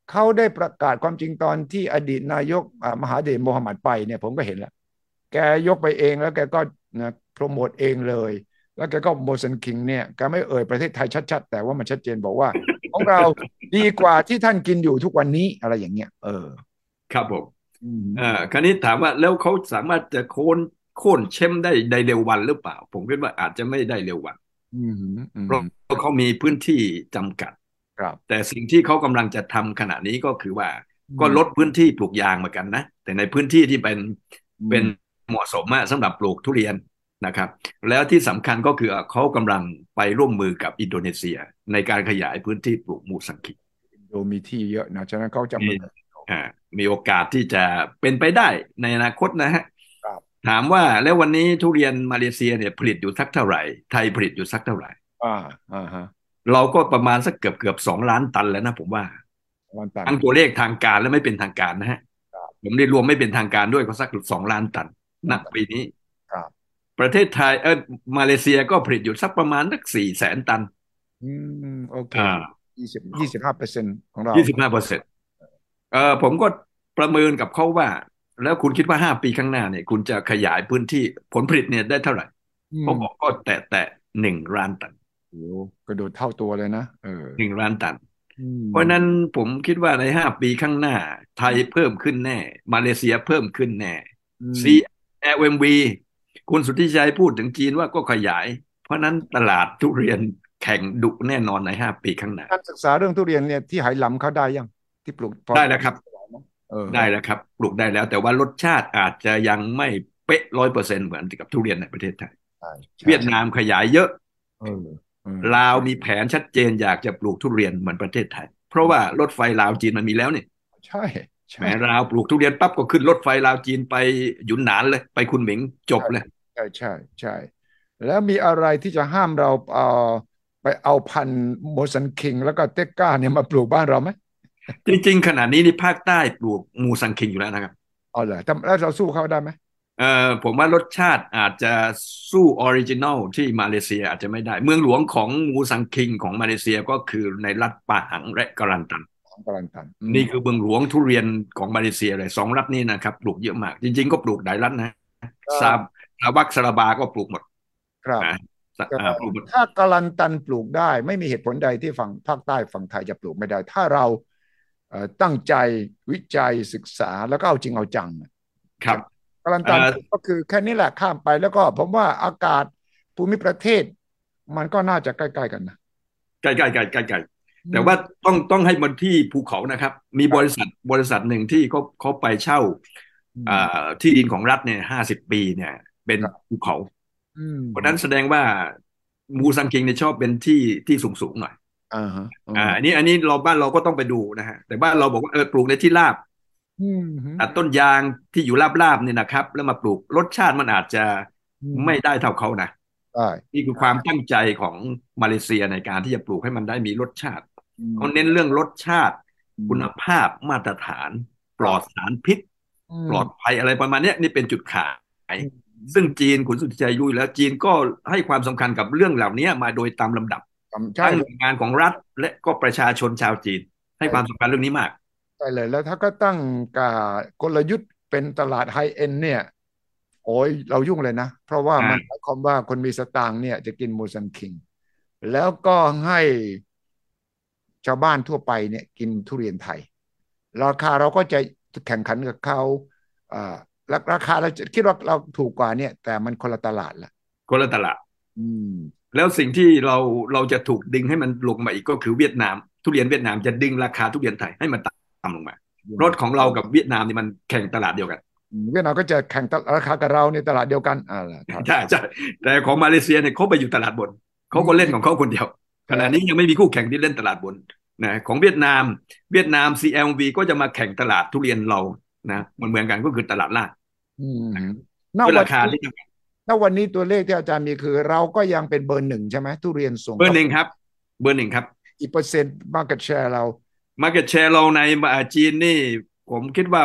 Speaker 1: เขาได้ประกาศความจริงตอนที่อดีตนายกอ่ามหาเธร์ โมฮัมหมัดไปเนี่ย ผมก็เห็นแล้ว แกยกไปเองแล้วแกก็นะโปรโมทเองเลย แล้วแกก็ Musang King เนี่ยแกไม่เอ่ยประเทศไทยชัดๆ แต่ว่ามันชัดเจนบอกว่า ของเราดีกว่าที่ท่านกินอยู่ทุกวันนี้อะไรอย่างเงี้ยเออ
Speaker 2: ครับผม
Speaker 1: อืม
Speaker 2: อ่าคราวนี้ถามว่าแล้วเขาสามารถจะโค่นโค่นแชมป์ได้ในเร็ววันหรือเปล่า ผมคิดว่าอาจจะไม่ได้เร็ววัน
Speaker 1: อืมอืม
Speaker 2: เพราะเขามีพื้นที่จำกัด
Speaker 1: ครับ
Speaker 2: แต่สิ่งที่เขากำลังจะทำขณะนี้ก็คือว่า ก็ลดพื้นที่ปลูกยางเหมือนกันนะแต่ในพื้นที่ที่เป็น
Speaker 1: อืม
Speaker 2: เป็นเหมาะสมอะสำหรับปลูกทุเรียน นะครับ แล้วที่สำคัญก็คือเขากำลังไปร่วมมือกับอินโดนีเซีย ในการขยายพื้นที่ปลูกมูสังคิ
Speaker 1: โดมีที่เยอะนะฉะนั้นเขาจะ
Speaker 2: มี
Speaker 1: มา
Speaker 2: อ่ามีโอกาสที่จะเป็นไปได้ในอนาคตนะฮะ
Speaker 1: ครับ
Speaker 2: ถามว่าแล้ววันนี้ทุเรียนมาเลเซียเนี่ยผลิตอยู่สักเท่าไหร่ ไทยผลิตอยู่สักเท่าไหร่
Speaker 1: อ่าอ่าฮะ
Speaker 2: เราก็ประมาณสักเกือบเกือบสองล้านตันแล้วนะผมว่า
Speaker 1: วันตัน
Speaker 2: ทั้งตัวเลขทางการและไม่เป็นทางการนะฮะ
Speaker 1: ครับ
Speaker 2: ผมได้รวมไม่เป็นทางการด้วยก็สักสองล้านตันณปีนี้
Speaker 1: ครับ
Speaker 2: ประเทศไทยเออมาเลเซียก็ผลิตอยู่สักประมาณสักสี่แสนตัน
Speaker 1: อืมโอเค
Speaker 2: อ่า
Speaker 1: ยี่สิบยี่สิบห้าเปอร์เซ็นต์ของเรา
Speaker 2: ยี่สิบห้าเปอร์เซ็นต์เออผมก็ประเมินกับเขาว่า แล้วคุณคิดว่าห้าปีข้างหน้าเนี่ย คุณจะขยายพื้นที่ผลผลิตเนี่ยได้เท่าไหร่
Speaker 1: อืม
Speaker 2: เขาบอกก็แตะแตะหนึ่งล้านตัน
Speaker 1: โอ้โหกระโดดเท่าตัวเลยนะเออ
Speaker 2: หนึ่งล้านตัน
Speaker 1: อืม
Speaker 2: เพราะฉะนั้นผมคิดว่าในห้าปีข้างหน้า ไทยเพิ่มขึ้นแน่ มาเลเซียเพิ่มขึ้นแน่
Speaker 1: อืม
Speaker 2: CLMV คุณสุทธิชัยพูดถึงจีนว่าก็ขยาย เพราะฉะนั้นตลาดทุเรียนแข่งดุแน่นอนในห้าปีข้างหน้า
Speaker 1: การศึกษาเรื่องทุเรียนเนี่ยที่ไหหลำเขาได้ยังที่ปลูกพอ
Speaker 2: ได้แล้วครับ
Speaker 1: เออ
Speaker 2: ได้แล้วครับ ปลูกได้แล้ว แต่ว่ารสชาติอาจจะยังไม่เป๊ะร้อยเปอร์เซ็นต์เหมือนกับทุเรียนในประเทศไทย
Speaker 1: ใช่ใช่
Speaker 2: เวียดนามขยายเยอะ
Speaker 1: เออเออ
Speaker 2: ลาวมีแผนชัดเจนอยากจะปลูกทุเรียนเหมือนประเทศไทย เพราะว่ารถไฟลาวจีนมันมีแล้วนี่
Speaker 1: ใช่
Speaker 2: แห
Speaker 1: ใช่
Speaker 2: มลาวปลูกทุเรียนปั๊บก็ขึ้นรถไฟลาวจีนไปหยุนหนานเลย ไปคุณหมิงจบเลย
Speaker 1: ใช่ใช่ใช่ แล้วมีอะไรที่จะห้ามเราเอ่อไปเอาพันธุ์มูซังคิง แล้วก็เทกก้าเนี่ยมาปลูกบ้านเราไหม
Speaker 2: จริง ๆ ขณะนี้นี่ภาคใต้ปลูกมูซังคิงอยู่แล้วนะครับ
Speaker 1: อ๋อเหรอแต่แล้วเราสู้เขาได้ไหม
Speaker 2: เอ่อผมว่ารสชาติอาจจะสู้ original ที่มาเลเซียอาจจะไม่ได้ เมืองหลวงของมูซังคิงของมาเลเซียก็คือในรัฐปาหังและกลันตัน
Speaker 1: ของ กลันตันอืม
Speaker 2: นี่คือเมืองหลวงทุเรียนของมาเลเซียเลยสองรัฐนี้นะครับปลูกเยอะมาก จริง ๆ ก็ปลูกหลายรัฐนะซาซาวักซาลาบาก็ปลูกหมด
Speaker 1: ครับ
Speaker 2: นะอ่าปลูกหมด
Speaker 1: ถ้ากาลันตันปลูกได้ ไม่มีเหตุผลใดที่ฝั่งภาคใต้ฝั่งไทยจะปลูกไม่ได้ ถ้าเราเอ่อตั้งใจวิจัยศึกษาแล้วก็เอาจริงเอาจัง
Speaker 2: ครับ
Speaker 1: กาลันตัน
Speaker 2: เอ่อ
Speaker 1: ก็คือแค่นี้แหละข้ามไปแล้วก็ผมว่าอากาศภูมิประเทศ มันก็น่าจะใกล้ ๆ กันนะ
Speaker 2: ใกล้ๆใกล้ใกล้ใกล้ แต่ว่าต้องต้องให้มันที่ภูเขานะครับ มีบริษัทบริษัทหนึ่งที่เขาเขาไปเช่า
Speaker 1: อืม
Speaker 2: อ่าที่ดินของรัฐเนี่ยห้าสิบปีเนี่ย เป็น
Speaker 1: ครับ
Speaker 2: ภูเขา
Speaker 1: อืม
Speaker 2: เพราะฉะนั้นแสดงว่ามูซังคิงเนี่ยชอบเป็นที่ที่สูงสูงๆหน่อย
Speaker 1: อ่าฮะ
Speaker 2: อ่าอันนี้อันนี้เราบ้านเราก็ต้องไปดูนะฮะแต่บ้านเราบอกว่าเออปลูกในที่ราบ
Speaker 1: อืม
Speaker 2: ตัดต้นยางที่อยู่ราบๆเนี่ยนะครับ แล้วมาปลูกรสชาติมันอาจจะ
Speaker 1: อืม
Speaker 2: ไม่ได้เท่าเขานะ
Speaker 1: ได้
Speaker 2: นี่คือความตั้งใจของมาเลเซียในการที่จะปลูกให้มันได้มีรสชาติ
Speaker 1: อืม
Speaker 2: เขาเน้นเรื่องรสชาติ
Speaker 1: อืม
Speaker 2: คุณภาพมาตรฐาน ปลอดสารพิษ ปลอดภัยอะไรประมาณเนี้ยนี่เป็นจุดขาย
Speaker 1: อืม
Speaker 2: ซึ่งจีนคุณสุทธิชัยรู้อยู่แล้วจีนก็ให้ความสำคัญกับเรื่องเหล่านี้มาโดยตามลำดับ
Speaker 1: ใช่
Speaker 2: ทั้งหน่วยงานของรัฐ และก็ประชาชนชาวจีน ให้ความสำคัญเรื่องนี้มาก
Speaker 1: ใช่เลยแล้วถ้าก็ตั้งการกลยุทธ์เป็นตลาด high-end เนี่ยโอ้ยเรายุ่งเลยนะ เพราะว่า
Speaker 2: อ่ามัน
Speaker 1: มันหมายความว่าคนมีสตางค์เนี่ยจะกินมูซังคิง แล้วก็ให้ ชาวบ้านทั่วไปเนี่ยกินทุเรียนไทย ราคาเราก็จะแข่งขันกับเขาอ่าราราคาเราจะคิดว่าเราถูกกว่าเนี่ย แต่มันคนละตลาดละ
Speaker 2: คนละตลาด
Speaker 1: อืม
Speaker 2: แล้วสิ่งที่เราเราจะถูกดึงให้มันลงมาอีกก็คือเวียดนาม ทุเรียนเวียดนามจะดึงราคาทุเรียนไทยให้มันต่ำลงมารถของเรากับเวียดนามนี่มันแข่งตลาดเดียวกัน
Speaker 1: อืมเวียดนามก็จะแข่งตลาดราคากับเราในตลาดเดียวกันอ่าล่ะครับ
Speaker 2: ใช่ใช่แต่ของมาเลเซียเนี่ยเขาไปอยู่ตลาดบนเขาก็เล่นของเขาคนเดียว ขณะนี้ยังไม่มีคู่แข่งที่เล่นตลาดบนนะของเวียดนาม เวียดนาม CLV ก็จะมาแข่งตลาดทุเรียนเรานะมันเหมือนกันก็คือตลาดล่าง
Speaker 1: อืมณ
Speaker 2: ด้วย
Speaker 1: วั
Speaker 2: รานคา
Speaker 1: นี้
Speaker 2: ที่
Speaker 1: ณวันนี้ตัวเลขที่อาจารย์มีคือ เราก็ยังเป็นเบอร์หนึ่งใช่ไหมทุเรียนส่ง
Speaker 2: เบอร์หนึ่งครับ เบอร์หนึ่งครับ
Speaker 1: กี่เปอร์เซ็นต์ market share เรา
Speaker 2: Market Share เราในจีนนี่ ผมคิดว่า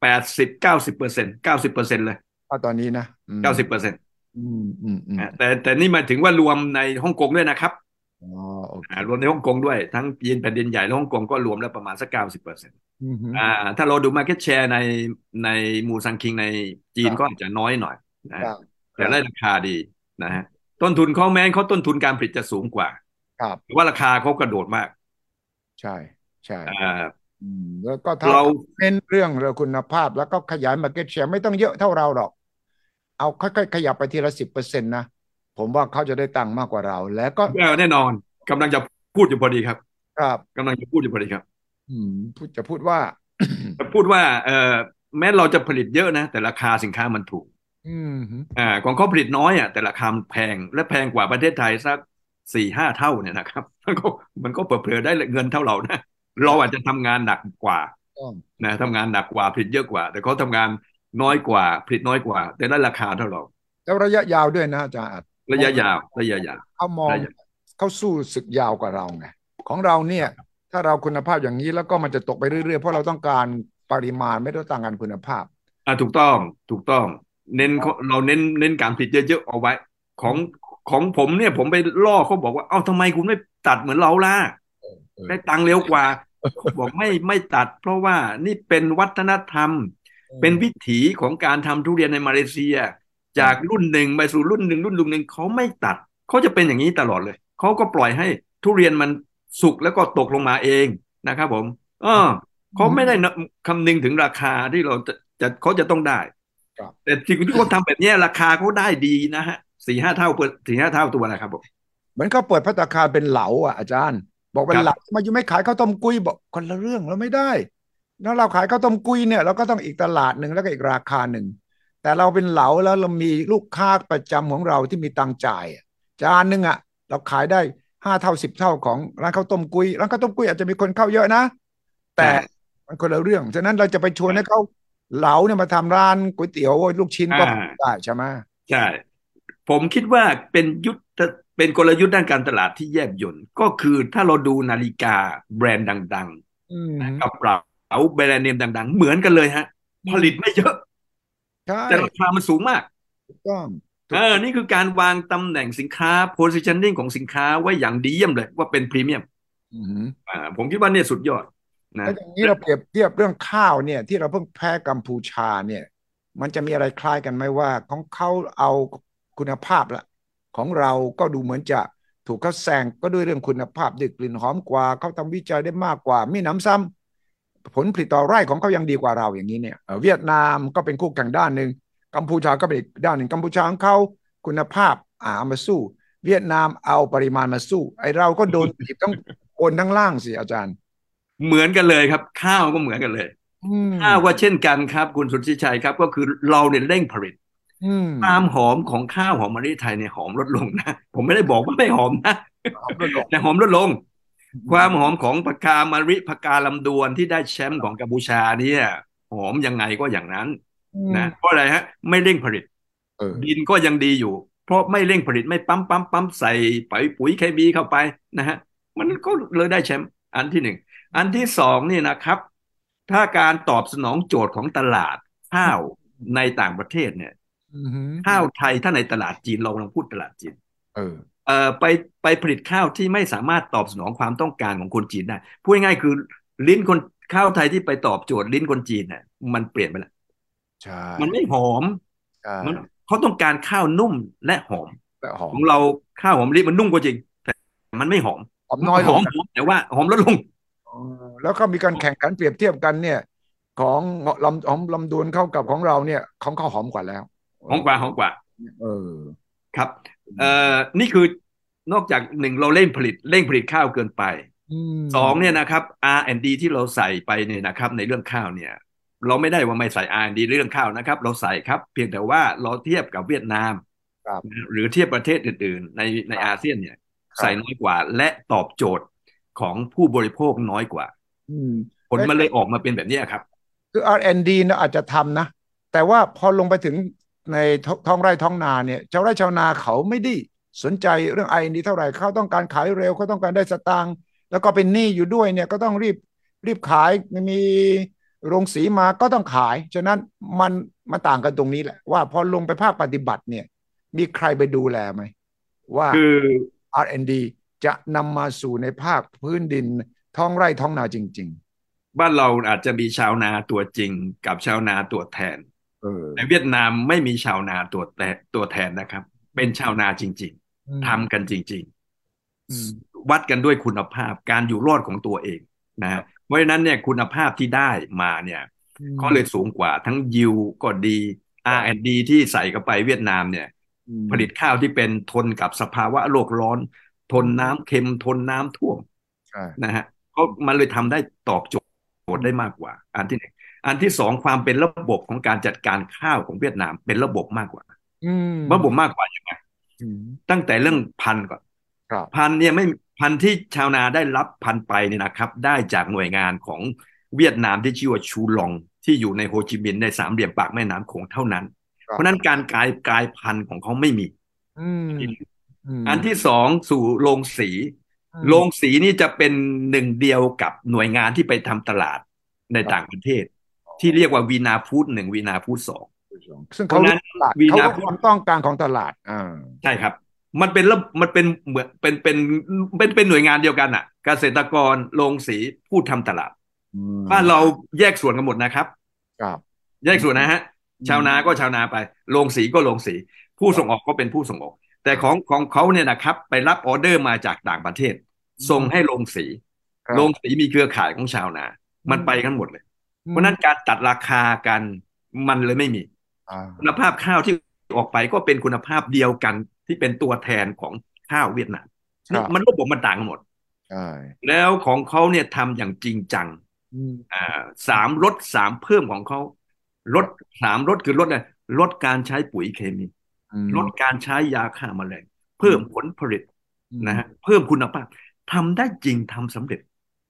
Speaker 2: แปดสิบเก้าสิบเปอร์เซ็นเก้าสิบเปอร์เซ็นเลย
Speaker 1: ถ้าตอนนี้นะอืม
Speaker 2: เก้าสิบเปอร์เซ็นต์
Speaker 1: อืมอืมอืม
Speaker 2: แต่แต่นี่หมายถึงว่ารวมในฮ่องกงด้วยนะครับ
Speaker 1: อ๋อโอเค
Speaker 2: อ่ารวมในฮ่องกงด้วยทั้งจีนแผ่นดินใหญ่และฮ่องกงก็รวมแล้วประมาณสักเก้าสิบเปอร์เซ็นต์
Speaker 1: อืม
Speaker 2: อ่า ถ้าเราดู Market Share ในในมูซังคิงในจีน
Speaker 1: ครับ
Speaker 2: ก็อาจจะน้อยหน่อยนะ
Speaker 1: ครับ
Speaker 2: แต่ได้ราคาดีนะฮะต้นทุนเขาแม้เขาต้นทุนการผลิตจะสูงกว่า
Speaker 1: ครับ
Speaker 2: แต่ว่าราคาเขากระโดดมาก
Speaker 1: ใช่ใช่
Speaker 2: อ่า
Speaker 1: อืมแล้วก็ถ้า
Speaker 2: เรา
Speaker 1: เน้นเรื่องเรื่องคุณภาพ แล้วก็ขยาย market share ไม่ต้องเยอะเท่าเราหรอก เอาค่อยๆขยับไปทีละสิบเปอร์เซ็นต์นะ ผมว่าเขาจะได้ตังค์มากกว่าเรา แล้วก็
Speaker 2: เออแน่นอนกำลังจะพูดอยู่พอดีครับ
Speaker 1: ครับ
Speaker 2: กำลังจะพูดอยู่พอดีครับ
Speaker 1: อืมพูดจะพูดว่า
Speaker 2: จะพูดว่า เออแม้เราจะผลิตเยอะนะ แต่ราคาสินค้ามันถูก
Speaker 1: อืม
Speaker 2: อ่าของเขาผลิตน้อยอะแต่ราคามันแพงและแพงกว่าประเทศไทยสักสี่ห้าเท่าเนี่ยนะครับ มันก็มันก็เผลอๆได้เงินเท่าเรานะเราอาจจะทำงานหนักกว่า
Speaker 1: ต้อง
Speaker 2: นะทำงานหนักกว่าผลิตเยอะกว่า แต่เขาทำงานน้อยกว่าผลิตน้อยกว่า แต่ได้ราคาเท่าเรา
Speaker 1: แล้วระยะยาวด้วยนะอาจารย์
Speaker 2: ระยะยาวระยะยาว
Speaker 1: เขามอง
Speaker 2: ระยะ
Speaker 1: เขาสู้ศึกยาวกว่าเราไงของเราเนี่ย ถ้าเราคุณภาพอย่างนี้แล้วก็มันจะตกไปเรื่อยๆ เพราะเราต้องการปริมาณไม่ต้องการคุณภาพ
Speaker 2: อ่าถูกต้องถูกต้อง เน้นเขาเราเน้นเน้นการผลิตเยอะๆเอาไว้ ของของผมเนี่ยผมไปล่อเขาบอกว่าเอ้าทำไมคุณไม่ตัดเหมือนเราล่ะ
Speaker 1: เออ
Speaker 2: ได้ตังค์เร็วกว่าเขาบอกไม่ไม่ตัด เพราะว่านี่เป็นวัฒนธรรม เป็นวิถีของการทำทุเรียนในมาเลเซีย จากรุ่นหนึ่งไปสู่รุ่นหนึ่งรุ่นลุงหนึ่งเขาไม่ตัดเขาจะเป็นอย่างนี้ตลอดเลยเขาก็ปล่อยให้ทุเรียนมันสุกแล้วก็ตกลงมาเองนะครับผมเออเขาไม่ได้คำนึงถึงราคาที่เราจะจะเขาจะต้องได้
Speaker 1: ครับ
Speaker 2: แต่สิ่งที่เขาทำแบบเนี้ยราคาเขาได้ดีนะฮะสี่ห้าเท่าเปิดสี่ห้าเท่าตัวนะครับผม
Speaker 1: เหมือนเขาเปิดพัตตาคารเป็นเหลาอะอาจารย์ บอกเป็น
Speaker 2: ครับ
Speaker 1: เหลามาอยู่ไม่ขายข้าวต้มกุ้ยบอกคนละเรื่องเราไม่ได้ แล้วเราขายข้าวต้มกุ้ยเนี่ยเราก็ต้องอีกตลาดหนึ่งแล้วก็อีกราคาหนึ่ง แต่เราเป็นเหลาแล้วเรามีลูกค้าประจำของเราที่มีตังค์จ่ายอะจานหนึ่งอะ เราขายได้ห้าเท่าสิบเท่าของร้านข้าวต้มกุ้ยร้านข้าวต้มกุ้ยอาจจะมีคนเข้าเยอะนะ แต่มันคนละเรื่องฉะนั้นเราจะไปชวนให้เขาเหลาเนี่ยมาทำร้านก๋วยเตี๋ยวลูกชิ้นก็
Speaker 2: อ่า
Speaker 1: ไม่ได้ใช่ไหม
Speaker 2: ใช่ผมคิดว่าเป็นยุทธเป็นกลยุทธ์ด้านการตลาดที่แยบยลก็คือถ้าเราดูนาฬิกาแบรนด์ดัง
Speaker 1: อืม
Speaker 2: ๆกับกระเป๋าแบรนด์เนมดัง ๆ เหมือนกันเลยฮะ ผลิตไม่เยอะ
Speaker 1: ใช่
Speaker 2: แต่ราคามันสูงมาก
Speaker 1: ถูกต้อง
Speaker 2: เออนี่คือการวางตำแหน่งสินค้า positioning ของสินค้าไว้อย่างดีเยี่ยมเลยว่าเป็นพรีเมียมอ่าผมคิดว่าเนี่ยสุดยอดนะ
Speaker 1: แล้วอย่างนี้เราเปรียบเทียบเรื่องข้าวเนี่ย ที่เราเพิ่งแพ้กัมพูชาเนี่ย มันจะมีอะไรคล้ายกันไหมว่า ของเขาเอาคุณภาพละ ของเราก็ดูเหมือนจะถูกเขาแซงก็ด้วยเรื่องคุณภาพด้วยกลิ่นหอมกว่าเขาทำวิจัยได้มากกว่า มีน้ำซ้ำ ผลผลิตต่อไร่ของเขายังดีกว่าเราอย่างนี้เนี่ยเวียดนามก็เป็นคู่แข่งด้านหนึ่งกัมพูชาก็เป็นอีกด้านหนึ่งกัมพูชาของเขาคุณภาพอ่ามาสู้ เวียดนามเอาปริมาณมาสู้ ไอเราก็โดนบีบต้องโอนทั้งล่างสิอาจารย์
Speaker 2: เหมือนกันเลยครับ ข้าวก็เหมือนกันเลยข้าวว่าเช่นกันครับ คุณสุทธิชัยครับ ก็คือเราเนี่ยเร่งผลิตความหอมของข้าวหอมมะลิไทยเนี่ยหอมลดลงนะ ผมไม่ได้บอกว่าไม่หอมนะแต่หอมลดลง ความหอมของปากกามะลิปากกาลำดวนที่ได้แชมป์ของกัมพูชาเนี่ยหอมยังไงก็อย่างนั้นนะเพราะอะไรฮะ ไม่เร่งผลิตดินก็ยังดีอยู่ เพราะไม่เร่งผลิตไม่ปั๊มปั๊มปั๊มใส่ปุ๋ยปุ๋ยเคมีเข้าไปนะฮะมันก็เลยได้แชมป์อันที่หนึ่งอันที่สองนี่นะครับ ถ้าการตอบสนองโจทย์ของตลาดข้าวในต่างประเทศเนี่ยข้าวไทยถ้าในตลาดจีนเรากำลังพูดตลาดจีนเออเอ่อ ไปไปผลิตข้าวที่ไม่สามารถตอบสนองความต้องการของคนจีนได้พูดง่ายๆคือลิ้นคนข้าวไทยที่ไปตอบโจทย์ลิ้นคนจีนเนี่ยมันเปลี่ยนไปแล้ว
Speaker 1: ใช่
Speaker 2: มันไม่หอมมันเขาต้องการข้าวนุ่มและหอม
Speaker 1: และหอม
Speaker 2: ของเราข้าวหอมลิมันนุ่มกว่าจริง แต่มันไม่หอม
Speaker 1: หอมน้อย
Speaker 2: หอมแต่ว่าหอมลดลง
Speaker 1: แล้วก็มีการแข่งขันเปรียบเทียบกันเนี่ย ของลำหอมลำดวนเข้ากับของเราเนี่ยของเขาหอมกว่าแล้ว
Speaker 2: หอมกว่าหอมกว่า
Speaker 1: เออ
Speaker 2: ครับ เอ่อนี่คือนอกจากหนึ่งเราเร่งผลิตเร่งผลิตข้าวเกินไปสองเนี่ยนะครับ R&D ที่เราใส่ไปเนี่ยนะครับ ในเรื่องข้าวเนี่ย เราไม่ได้ว่าไม่ใส่ R&D เรื่องข้าวนะครับ เราใส่ครับ เพียงแต่ว่าเราเทียบกับเวียดนามหรือเทียบประเทศอื่น ๆ ในในอาเซียนเนี่ย ใส่น้อยกว่า และตอบโจทย์ของผู้บริโภคน้อยกว่าผลมันเลยออกมาเป็นแบบนี้ครับ
Speaker 1: คือ R&D นะอาจจะทำนะ แต่ว่าพอลงไปถึง ในท้องไร่ท้องนาเนี่ยชาวไร่ชาวนาเขาไม่ได้สนใจเรื่อง R&D เท่าไหร่เขาต้องการขายเร็วเขาต้องการได้สตางค์แล้วก็เป็นหนี้อยู่ด้วยเนี่ยก็ต้องรีบรีบขายมีโรงสีมาก็ต้องขาย ฉะนั้นมันมาต่างกันตรงนี้แหละ ว่าพอลงไปภาคปฏิบัติเนี่ย มีใครไปดูแลไหม ว่า
Speaker 2: คือ
Speaker 1: R&D จะนำมาสู่ในภาคพื้นดินท้องไร่ท้องนาจริง
Speaker 2: ๆ บ้านเราอาจจะมีชาวนาตัวจริงกับชาวนาตัวแทน ในเวียดนามไม่มีชาวนาตัวแต่ตัวแทนนะครับ เป็นชาวนาจริง ๆทำกันจริง ๆ วัดกันด้วยคุณภาพการอยู่รอดของตัวเองนะเพราะฉะนั้นเนี่ยคุณภาพที่ได้มาเนี่ยก็เลยสูงกว่าทั้งยิวก็ดี R&D ที่ใส่เข้าไปเวียดนามเนี่ย ผลิตข้าวที่เป็นทนกับสภาวะโลกร้อน ทนน้ำเค็มทนน้ำท่วมนะฮะเพราะมันเลยทำได้ตอบโจทย์ได้มากกว่า อันที่หนึ่ง อันที่สองความเป็นระบบของการจัดการข้าวของเวียดนามเป็นระบบมากกว่าระบบมากกว่ายังไงตั้งแต่เรื่องพันก่อนพันเนี่ยไม่พันธุ์ที่ชาวนาได้รับพันธุ์ไปเนี่ยนะครับ ได้จากหน่วยงานของเวียดนามที่ชื่อว่าชูลองที่อยู่ในโฮจิมินห์ในสามเหลี่ยมปากแม่น้ำโขงเท่านั้น เพราะนั้นการกลายกลายพันธุ์ของเขาไม่มีอันที่สองสู่โรงสีโรงสีนี่จะเป็นหนึ่งเดียวกับหน่วยงานที่ไปทำตลาดในต่างประเทศ ที่เรียกว่าวีนาฟูดหนึ่งวีนาฟูดสอง
Speaker 1: ซึ่งเขาวีนาฟูดต้องการของตลาดอ่า
Speaker 2: ใช่ครับ มันเป็นแล้วมันเป็นเหมือนเป็นเป็นเป็นเป็นหน่วยงานเดียวกันอะ เกษตรกรโรงสีผู้ทำตลาดบ้านเราแยกส่วนกันหมดนะครับ
Speaker 1: ครับ
Speaker 2: แยกส่วนนะฮะ ชาวนาก็ชาวนาไปโรงสีก็โรงสี ผู้ส่งออกก็เป็นผู้ส่งออก แต่ของของเขาเนี่ยนะครับ ไปรับออเดอร์มาจากต่างประเทศ ส่งให้โรงสีโรงสีมีเครือข่ายของชาวนา มันไปกันหมดเลย เพราะนั้นการตัดราคากันมันเลยไม่มีคุณภาพข้าวที่ออกไปก็เป็นคุณภาพเดียวกันที่เป็นตัวแทนของข้าวเวียดนามมันระบบมันต่างกันหมดแล้วของเขาเนี่ยทำอย่างจริงจังอ่าสามลดสามเพิ่มของเขาลดสามลดคือลดอะไรลดการใช้ปุ๋ยเคมี ลดการใช้ยาฆ่าแมลงเพิ่มผลผลิตนะฮะเพิ่มคุณภาพทำได้จริงทำสำเร็จ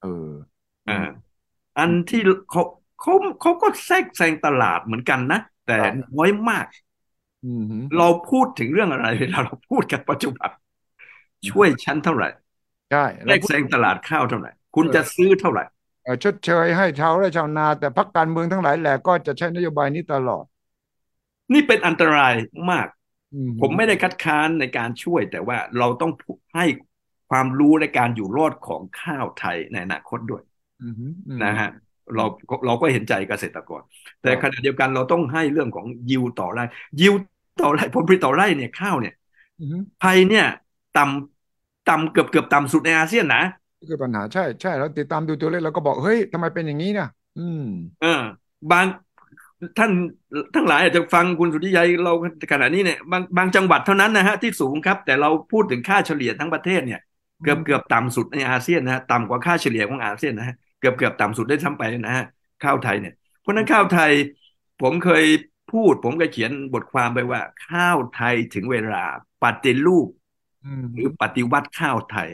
Speaker 1: เออ
Speaker 2: อ่าอันที่เขา เขาเขาก็แทรกแซงตลาดเหมือนกันนะ แต่น้อยมากเราพูดถึงเรื่องอะไรเวลาเราพูดกันปัจจุบันช่วยชั้นเท่าไหร่
Speaker 1: ใช่
Speaker 2: แลกแซงตลาดข้าวเท่าไหร่ คุณจะซื้อเท่าไหร่
Speaker 1: ชดเชยให้ชาวไร่ชาวนา แต่พักการเมืองทั้งหลายแหละก็จะใช้นโยบายนี้ตลอด
Speaker 2: นี่เป็นอันตรายมาก
Speaker 1: อืม
Speaker 2: ผมไม่ได้คัดค้านในการช่วย แต่ว่าเราต้องให้ความรู้ในการอยู่รอดของข้าวไทยในอนาคตด้วย
Speaker 1: อืมอืม
Speaker 2: นะฮะ เราเราก็เห็นใจเกษตรกร แต่ขณะเดียวกันเราต้องให้เรื่องของยิวต่อไร่ยิวต่อไร่ผลผลิตต่อไร่เนี่ยข้าวเนี่ย
Speaker 1: อืม
Speaker 2: ไทยเนี่ยต่ำต่ำเกือบเกือบต่ำสุดในอาเซียนนะ
Speaker 1: นี่คือปัญหาใช่ใช่เราติดตามดูตัวเลขเราก็บอกเฮ้ยทำไมเป็นอย่างนี้เนี่ยอืม
Speaker 2: เออบางท่านทั้งหลายอาจจะฟังคุณสุทธิชัยเราขณะนี้เนี่ยบางบางจังหวัดเท่านั้นนะฮะที่สูงครับ แต่เราพูดถึงค่าเฉลี่ยทั้งประเทศเนี่ยเกือบเกือบต่ำสุดในอาเซียนนะฮะต่ำกว่าค่าเฉลี่ยของอาเซียนนะฮะเกือบเกือบต่ำสุดได้ซ้ำไปนะฮะข้าวไทยเนี่ย เพราะฉะนั้นข้าวไทยผมเคยพูด ผมเคยเขียนบทความไปว่า ข้าวไทยถึงเวลาปฏิรูป
Speaker 1: อืม
Speaker 2: หรือปฏิวัติข้าวไทย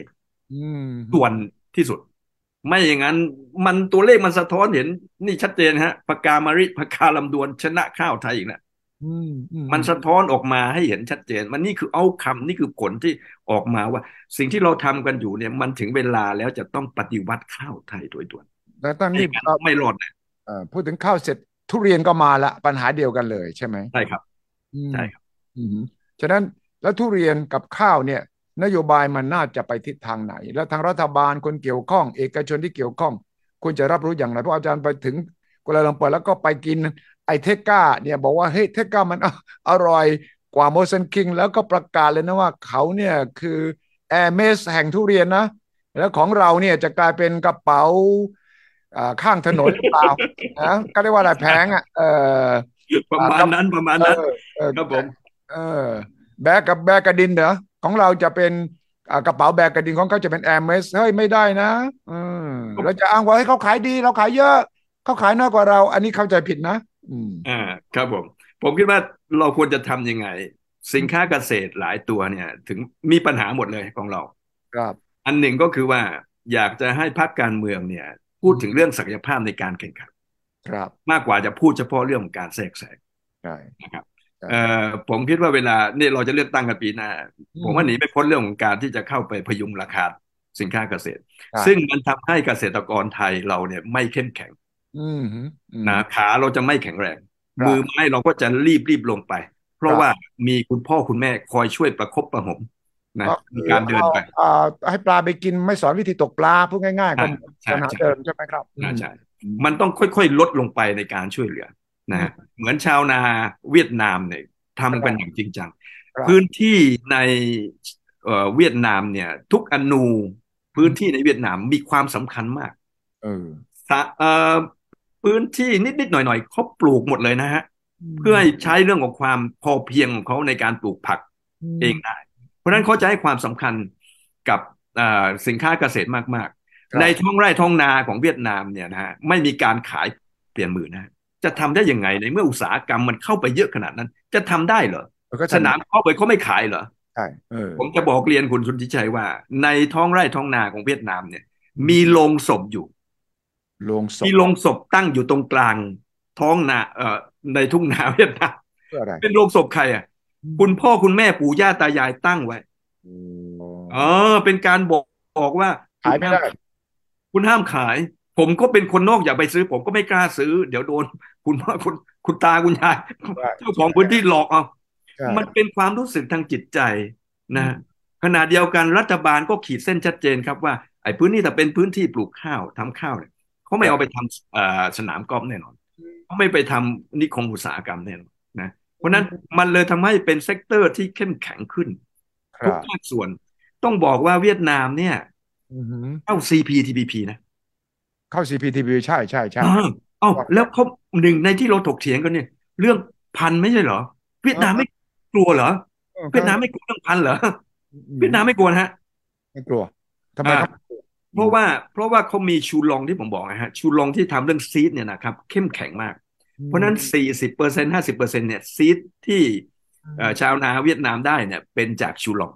Speaker 1: อืม
Speaker 2: ส่วนที่สุด ไม่อย่างนั้น มันตัวเลขมันสะท้อนเห็น นี่ชัดเจนฮะปากกามาริปากกาลำดวนชนะข้าวไทยอีกแล้ว
Speaker 1: อื มอืม
Speaker 2: มันสะท้อนออกมาให้เห็นชัดเจน มันนี่คือเอาคำนี่คือผลที่ออกมาว่า สิ่งที่เราทำกันอยู่เนี่ย มันถึงเวลาแล้วจะต้องปฏิวัติข้าวไทยโดยด่วน
Speaker 1: แต่ตอน
Speaker 2: ไม่
Speaker 1: นี้
Speaker 2: งั้น
Speaker 1: เรา
Speaker 2: ไม่รอดนะ
Speaker 1: เอ่อพูดถึงข้าวเสร็จทุเรียนก็มาละปัญหาเดียวกันเลยใช่ไหม
Speaker 2: ใช่ครับ
Speaker 1: อืม
Speaker 2: ใช่ครับ
Speaker 1: อืมฉะนั้นแล้วทุเรียนกับข้าวเนี่ย นโยบายมันน่าจะไปทิศทางไหน แล้วทางรัฐบาลคนเกี่ยวข้อง เอกชนที่เกี่ยวข้องควรจะรับรู้อย่างไรเพราะอาจารย์ไปถึงกัวลาลัมเปอร์แล้วก็ไปกิน ไอเทกก้าเนี่ยบอกว่าเฮ้ยเทกก้ามันอร่อยกว่ามูซังคิงแล้วก็ประกาศเลยนะว่าเขาเนี่ยคือHermès แห่งทุเรียนนะ แล้วของเราเนี่ยจะกลายเป็นกระเป๋าอ่าข้างถนนหรือเปล่านะก็เรียกว่าอะไรแพงอะเออ
Speaker 2: ประมาณนั้นประมาณ
Speaker 1: เอ
Speaker 2: นั้น
Speaker 1: อเออ
Speaker 2: ครับผม
Speaker 1: เออแบกกับแบกกระดินเหรอของเราจะเป็นอ่ากระเป๋าแบกกระดินของเขาจะเป็น Hermès เฮ้ยไม่ได้นะอืมเราจะอ้างว่าให้เขาขายดีเราขายเยอะเขาขายน้อยกว่าเรา อันนี้เข้าใจผิดนะ อืม
Speaker 2: อ่า ครับผม ผมคิดว่าเราควรจะทำยังไง สินค้าเกษตรหลายตัวเนี่ย ถึงมีปัญหาหมดเลยของเรา
Speaker 1: ครับ
Speaker 2: อันหนึ่งก็คือว่าอยากจะให้พรรคการเมืองเนี่ย พูดถึงเรื่องศักยภาพในการแข่งขัน
Speaker 1: ครับ
Speaker 2: มากกว่าจะพูดเฉพาะเรื่องของการแทรกแซง
Speaker 1: ใช่
Speaker 2: นะครับ
Speaker 1: ครับ
Speaker 2: เอ่อผมคิดว่าเวลาเนี่ยเราจะเลือกตั้งกันปีหน้า
Speaker 1: อืม
Speaker 2: ผมว่าหนีไม่พ้นเรื่องของการที่จะเข้าไปพยุงราคาสินค้าเกษตร
Speaker 1: ใช่
Speaker 2: ซึ่งมันทำให้เกษตรกรไทยเราเนี่ยไม่เข้มแข็ง
Speaker 1: อืมอืม
Speaker 2: นะขาเราจะไม่แข็งแรง
Speaker 1: ครับ
Speaker 2: มือไม้เราก็จะรีบรีบลงไป เพราะ
Speaker 1: ครับ
Speaker 2: ว่ามีคุณพ่อคุณแม่คอยช่วยประคบประหงมนะ
Speaker 1: ก็
Speaker 2: ในการเดินไป
Speaker 1: เอาเอาให้ปลาไปกินไม่สอนวิธีตกปลาพูดง่ายๆก็
Speaker 2: ใช่
Speaker 1: ปัญหา
Speaker 2: ใช่
Speaker 1: เดิมใช่ไหมครับ
Speaker 2: น่าใช่
Speaker 1: อืม
Speaker 2: มันต้องค่อยๆ ลดลงไปในการช่วยเหลือนะฮะเหมือนชาวนาเวียดนามเนี่ยทำกันอย่างจริงจัง
Speaker 1: ครับ
Speaker 2: พื้นที่ในเอ่อเวียดนามเนี่ย ทุกอนูพื้นที่ในเวียดนามมีความสำคัญมาก
Speaker 1: เออ
Speaker 2: สะเอ่อ พื้นที่นิดๆหน่อยๆเขาปลูกหมดเลยนะฮะเพื่อให้ใช้เรื่องของความพอเพียงของเขาในการปลูกผักเองได้เพราะฉะนั้นเขาจะให้ความสำคัญกับเอ่อสินค้าเกษตรมาก
Speaker 1: ครับ
Speaker 2: ๆในท้องไร่ท้องนาของเวียดนามเนี่ยนะฮะไม่มีการขายเปลี่ยนมือนะฮะจะทำได้ยังไงในเมื่ออุตสาหกรรมมันเข้าไปเยอะขนาดนั้น จะทำได้เหรอ
Speaker 1: เออก็
Speaker 2: สนามเข้าไปเขาไม่ขายเหรอ
Speaker 1: ใช่เออ
Speaker 2: ผมจะบอกเรียนคุณสุทธิชัยว่า ในท้องไร่ท้องนาของเวียดนามเนี่ย มีโรงศพอยู่
Speaker 1: โรงศพ
Speaker 2: มีโรงศพตั้งอยู่ตรงกลาง ท้องนาเอ่อในทุ่งนาเวียดนาม
Speaker 1: เพื่ออะไร
Speaker 2: เป็นโรงศพใครอะ คุณพ่อคุณแม่ปู่ย่าตายายตั้งไว้
Speaker 1: โอ้
Speaker 2: เออ เป็นการบอกบอกว่า
Speaker 1: ขายไม่ได้
Speaker 2: คุณห้ามขาย ผมก็เป็นคนนอกอยากไปซื้อ ผมก็ไม่กล้าซื้อ เดี๋ยวโดน คุณพ่อคุณคุณตาคุณยาย
Speaker 1: ใช่
Speaker 2: เจ้าของพื้นที่หลอกเอา
Speaker 1: ใช่
Speaker 2: มันเป็นความรู้สึกทางจิตใจนะขณะเดียวกันรัฐบาลก็ขีดเส้นชัดเจนครับว่าไอ้พื้นที่ที่เป็นพื้นที่ปลูกข้าวทำข้าวเนี่ย เขาไม่เอาไปทำเอ่อสนามกอล์ฟแน่นอนเขาไม่ไปทำนิคมอุตสาหกรรมแน่นอนนะเพราะฉะนั้นมันเลยทำให้เป็น sector ที่เข้มแข็งขึ้น
Speaker 1: ค
Speaker 2: ทุก
Speaker 1: รับ
Speaker 2: ภาคส่วนต้องบอกว่าเวียดนามเนี่ย
Speaker 1: อือหือ
Speaker 2: เข้า CPTPP นะ
Speaker 1: เข้า CPTPP ใช่ใช่ใช่
Speaker 2: เอ้าเอ้าแล้วเขาหนึ่งในที่เราถกเถียงกันเนี่ย เรื่องพันธุ์ไม่ใช่เหรอ เวียดนามไม่กลัวเหรอ เวียดนามไม่กลัวเรื่องพันธุ์เหรอ เวียดนามไม่กลัวนะฮะ
Speaker 1: ไม่กลัวทำไมครับ
Speaker 2: เพราะว่าเพราะว่าเขามีชูลองที่ผมบอกนะฮะชูลองที่ทำเรื่องซีดเนี่ยนะครับเข้มแข็งมาก เพราะฉะนั้นสี่สิบเปอร์เซ็นห้าสิบเปอร์เซ็นเนี่ยซีดที่เอ่อชาวนาเวียดนามได้เนี่ย เป็นจากชูลอง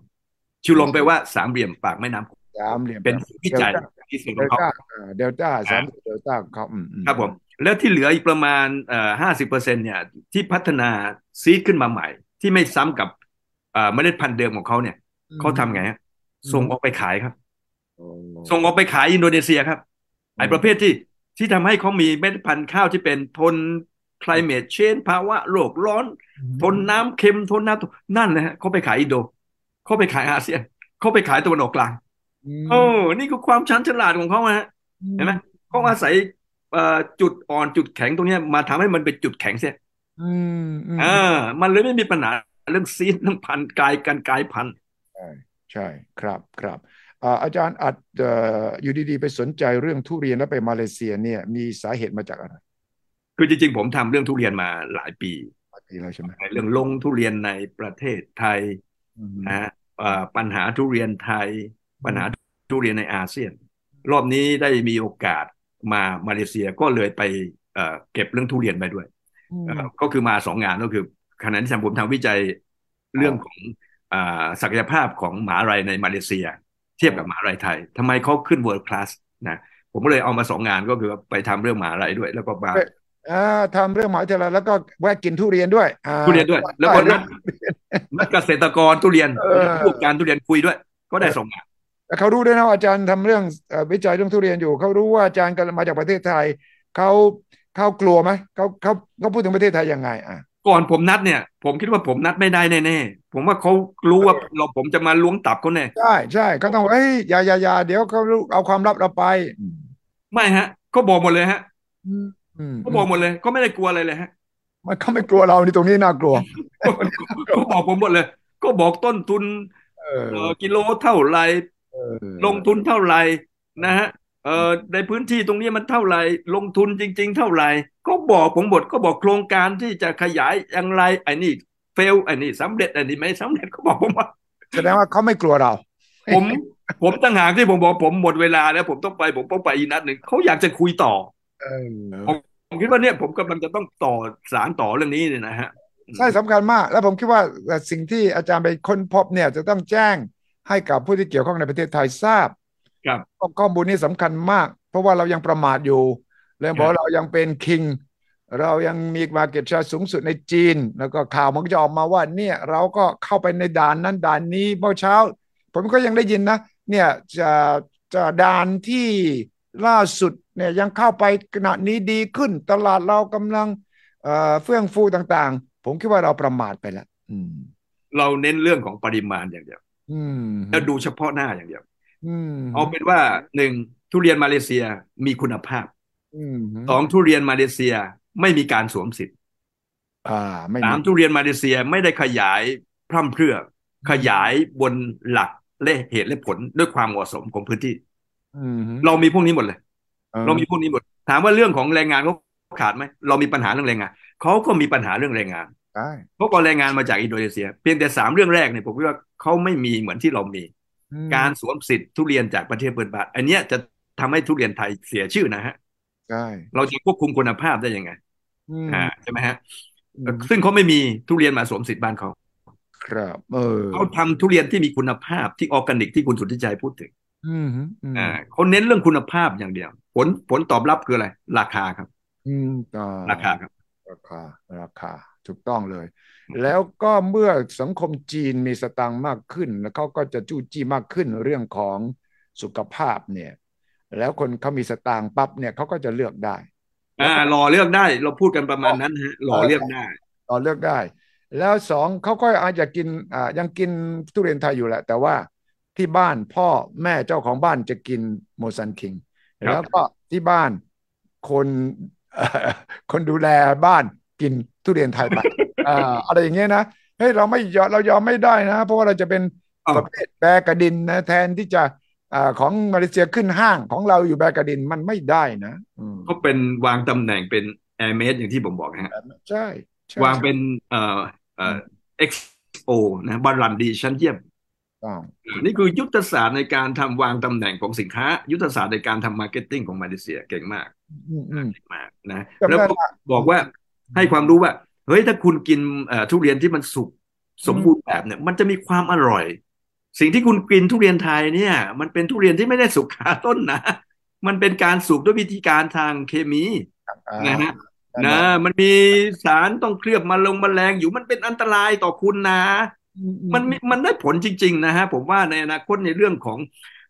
Speaker 2: ชูลองแปลว่าสามเหลี่ยมปากแม่น้ำ
Speaker 1: สามเหลี่ยม
Speaker 2: เป็นวิจัยที่สุด
Speaker 1: เด
Speaker 2: ของ
Speaker 1: ล
Speaker 2: เขา
Speaker 1: ต้าเออเดลต้าสามเดลต้าของเขาอืมอืม
Speaker 2: ครับผม แล้วที่เหลืออีกประมาณเอ่อห้าสิบเปอร์เซ็นเนี่ยที่พัฒนาซีดขึ้นมาใหม่ ที่ไม่ซ้ำกับเอ่อเมล็ดพันธุ์เดิมของเขาเนี่ยเขาทำไงฮะส่งออกไปขายครับ
Speaker 1: โอ้
Speaker 2: ส่งออกไปขายอินโดนีเซียครับ ไอ้ประเภทที่ที่ทำให้เขามีเม็ดพันธุ์ข้าวที่เป็นทน climate change ภาวะโลกร้อน ทนน้ำเค็มทนน้ำนั่นนะฮะเขาไปขายอินโดเขาไปขายอาเซียนเขาไปขายตะวันออกกลางโอ้นี่คือความชันฉลาดของเขาฮะเห็นไหมเขาอาศัยจุดอ่อนจุดแข็งตรงนี้มาทำให้มันเป็นจุดแข็งเสียอ่ามันเลยไม่มีปัญหาเรื่องซีดเรื่องพันกายกันกายพัน
Speaker 1: ใช่ใช่ครับครับ อาจารย์อัดอยู่ดีๆ ไปสนใจเรื่องทุเรียนแล้วไปมาเลเซียเนี่ยมีสาเหตุมาจากอะไร
Speaker 2: คือจริงๆ ผมทำเรื่องทุเรียนมาหลายปี
Speaker 1: หลายปีแล้วใช่ไหม
Speaker 2: เรื่องลงทุเรียนในประเทศไทยนะปัญหาทุเรียนไทย ปัญหาทุเรียนในอาเซียน รอบนี้ได้มีโอกาสมามาเลเซียก็เลยไปเก็บเรื่องทุเรียนไปด้วยก็คือมาสองงานก็คือขณะที่ผมทำวิจัยเรื่องของศักยภาพของหมาลัยในมาเลเซีย เทียบกับหมาลัยไทยทำไมเขาขึ้น world class นะผมก็เลยเอามาสองงานก็คือไปทำเรื่องหมาลัยด้วย แล้วก็มา
Speaker 1: ทำเรื่องหมาลัยแล้วก็แวะกินทุเรียนด้วย
Speaker 2: ทุเรียนด้วย แล้วก็นักเกษตรกรทุเรียนผู้การทุเรียนคุยด้วย ก็ได้สองงาน
Speaker 1: เขารู้ด้วยนะอาจารย์ทำเรื่องวิจัยเรื่องทุเรียนอยู่ เขารู้ว่าอาจารย์กำลังมาจากประเทศไทยเขาเขากลัวไหมเขาเขาเขาพูดถึงประเทศไทยยังไงอะ
Speaker 2: ก่อนผมนัดเนี่ย ผมคิดว่าผมนัดไม่ได้แน่ๆผมว่าเขารู้ว่าเราผมจะมาล้วงตับเขาแน่
Speaker 1: ใช่ใช่เขาต้องเอ้ยอย่าอย่าอย่าเดี๋ยวเขาเอาความลับเราไป
Speaker 2: ไม่ฮะเขาบอกหมดเลยฮะเขาบอกหมดเลยเขาไม่ได้กลัวอะไรเลยฮะ
Speaker 1: มันเขาไม่กลัวเรานี่ตรงนี้น่ากลัว
Speaker 2: เขาบอกผมหมดเลย ก็บอกต้นทุนกิโลเท่าไรลงทุนเท่าไหร่นะฮะ เอ่อในพื้นที่ตรงนี้มันเท่าไหร่ลงทุนจริง ๆ เท่าไหร่ก็บอกผมบทก็บอกโครงการที่จะขยายอย่างไรไอ้นี่เฟลไอ้นี่สำเร็จไอ้นี่ไม่สำเร็จก็บอกผมว่า
Speaker 1: แสดงว่าเขาไม่กลัวเรา
Speaker 2: ผมผมตั้งหากที่ผมบอกผมหมดเวลาแล้ว ผมต้องไปผมต้องไปอีกนัดหนึ่งเขาอยากจะคุยต่อผมคิดว่าเนี่ยผมกำลังจะต้องต่อสารต่อเรื่องนี้เนี่ยนะฮะ
Speaker 1: ใช่สำคัญมาก แล้วผมคิดว่าสิ่งที่อาจารย์ไปค้นพบเนี่ยจะต้องแจ้งให้กับผู้ที่เกี่ยวข้องในประเทศไทยทราบ
Speaker 2: ครับ
Speaker 1: ข้อมูลนี้สำคัญมาก เพราะว่าเรายังประมาทอยู่เลยบอกเรายังเป็นคิงเรายังมีมาเก็ตชาสูงสุดในจีน แล้วก็ข่าวมันก็จะออกมาว่า เนี่ย เราก็เข้าไปในด่านนั้นด่านนี้เมื่อเช้า ผมก็ยังได้ยินนะ เนี่ยจะจะด่านที่ล่าสุดเนี่ยยังเข้าไปขณะนี้ดีขึ้น ตลาดเรากำลังเอ่อเฟื่องฟูต่างๆ ผมคิดว่าเราประมาทไปแล้ว
Speaker 2: เราเน้นเรื่องของปริมาณอย่างเดียวแล้วดูเฉพาะหน้าอย่างเดียว เอาเป็นว่าหนึ่งทุเรียนมาเลเซียมีคุณภาพสองทุเรียนมาเลเซียไม่มีการสวมสิทธิ์สามทุเรียนมาเลเซียไม่ได้ขยายพร่ำเพรื่อ ขยายบนหลักและเหตุและผลด้วยความเหมาะสมของพื้นที่เรามีพวกนี้หมดเลย เรามีพวกนี้หมด ถามว่าเรื่องของแรงงานเขาขาดไหมเรามีปัญหาเรื่องแรงงานเขาก็มีปัญหาเรื่องแรงงานเขาก็แรงงานมาจากอินโดนีเซีย เพียงแต่สามเรื่องแรกเนี่ยผมคิดว่าเขาไม่มีเหมือนที่เรามี การสวมสิทธิ์ทุเรียนจากประเทศเปิดบาทอันนี้จะทำให้ทุเรียนไทยเสียชื่อนะฮะ
Speaker 1: ใช่
Speaker 2: เราจะควบคุมคุณภาพได้ยังไงอ่าใช่ไหมฮะ ซึ่งเขาไม่มีทุเรียนมาสวมสิทธิ์บ้านเขา
Speaker 1: ครับ เออ
Speaker 2: เขาทำทุเรียนที่มีคุณภาพที่ออร์แกนิกที่คุณสุทธิชัยพูดถึงอ่าเขาเน้นเรื่องคุณภาพอย่างเดียว ผลผลตอบรับคืออะไร ราคาครับ
Speaker 1: อืม
Speaker 2: ราคาครับ
Speaker 1: ราคา ราคา ถูกต้องเลย แล้วก็เมื่อสังคมจีนมีสตางค์มากขึ้น แล้วเขาก็จะจู้จี้มากขึ้นเรื่องของสุขภาพเนี่ย แล้วคนเขามีสตางค์ปั๊บเนี่ยเขาก็จะเลือกได้
Speaker 2: อ่ารอเลือกได้ เราพูดกันประมาณนั้นฮะรอเลือกได้
Speaker 1: รอเลือกได้ แล้วสองเขาก็อาจจะกินอ่ายังกินทุเรียนไทยอยู่แหละ แต่ว่าที่บ้านพ่อแม่เจ้าของบ้านจะกินมูซังคิง แล้วก็ที่บ้านคนคนดูแลบ้าน กินทุเรียนไทยไปอ่าอะไรอย่างเงี้ยนะเฮ้ยเราไม่ยอมเรายอมไม่ได้นะ เพราะว่าเราจะเป็นประเภทแบกะดินนะแทนที่จะอ่าของมาเลเซียขึ้นห้างของเราอยู่แบกะดินมันไม่ได้นะ
Speaker 2: ก็เป็นวางตำแหน่งเป็น Hermès อย่างที่ผมบอกฮะ
Speaker 1: ใช่
Speaker 2: วางเป็นเอ่อเอ่อ XO นะบรั่นดีชั้นเยี่ยมนี่คือยุทธศาสตร์ในการทำวางตำแหน่งของสินค้า ยุทธศาสตร์ในการทำ marketing ของมาเลเซียเก่งมากเก่งมากนะแล้วก็บอกว่า ให้ความรู้ว่าเฮ้ยถ้าคุณกินทุเรียนที่มันสุกสมบูรณ์แบบเนี่ยมันจะมีความอร่อย สิ่งที่คุณกินทุเรียนไทยเนี่ย มันเป็นทุเรียนที่ไม่ได้สุกขาต้นนะมันเป็นการสุกด้วยวิธีการทางเคมีนะฮะนะมันมีสารต้องเคลือบมาลงมาแรงอยู่มันเป็นอันตรายต่อคุณนะ มันมันได้ผลจริง ๆ นะฮะผมว่าในอนาคตในเรื่องของ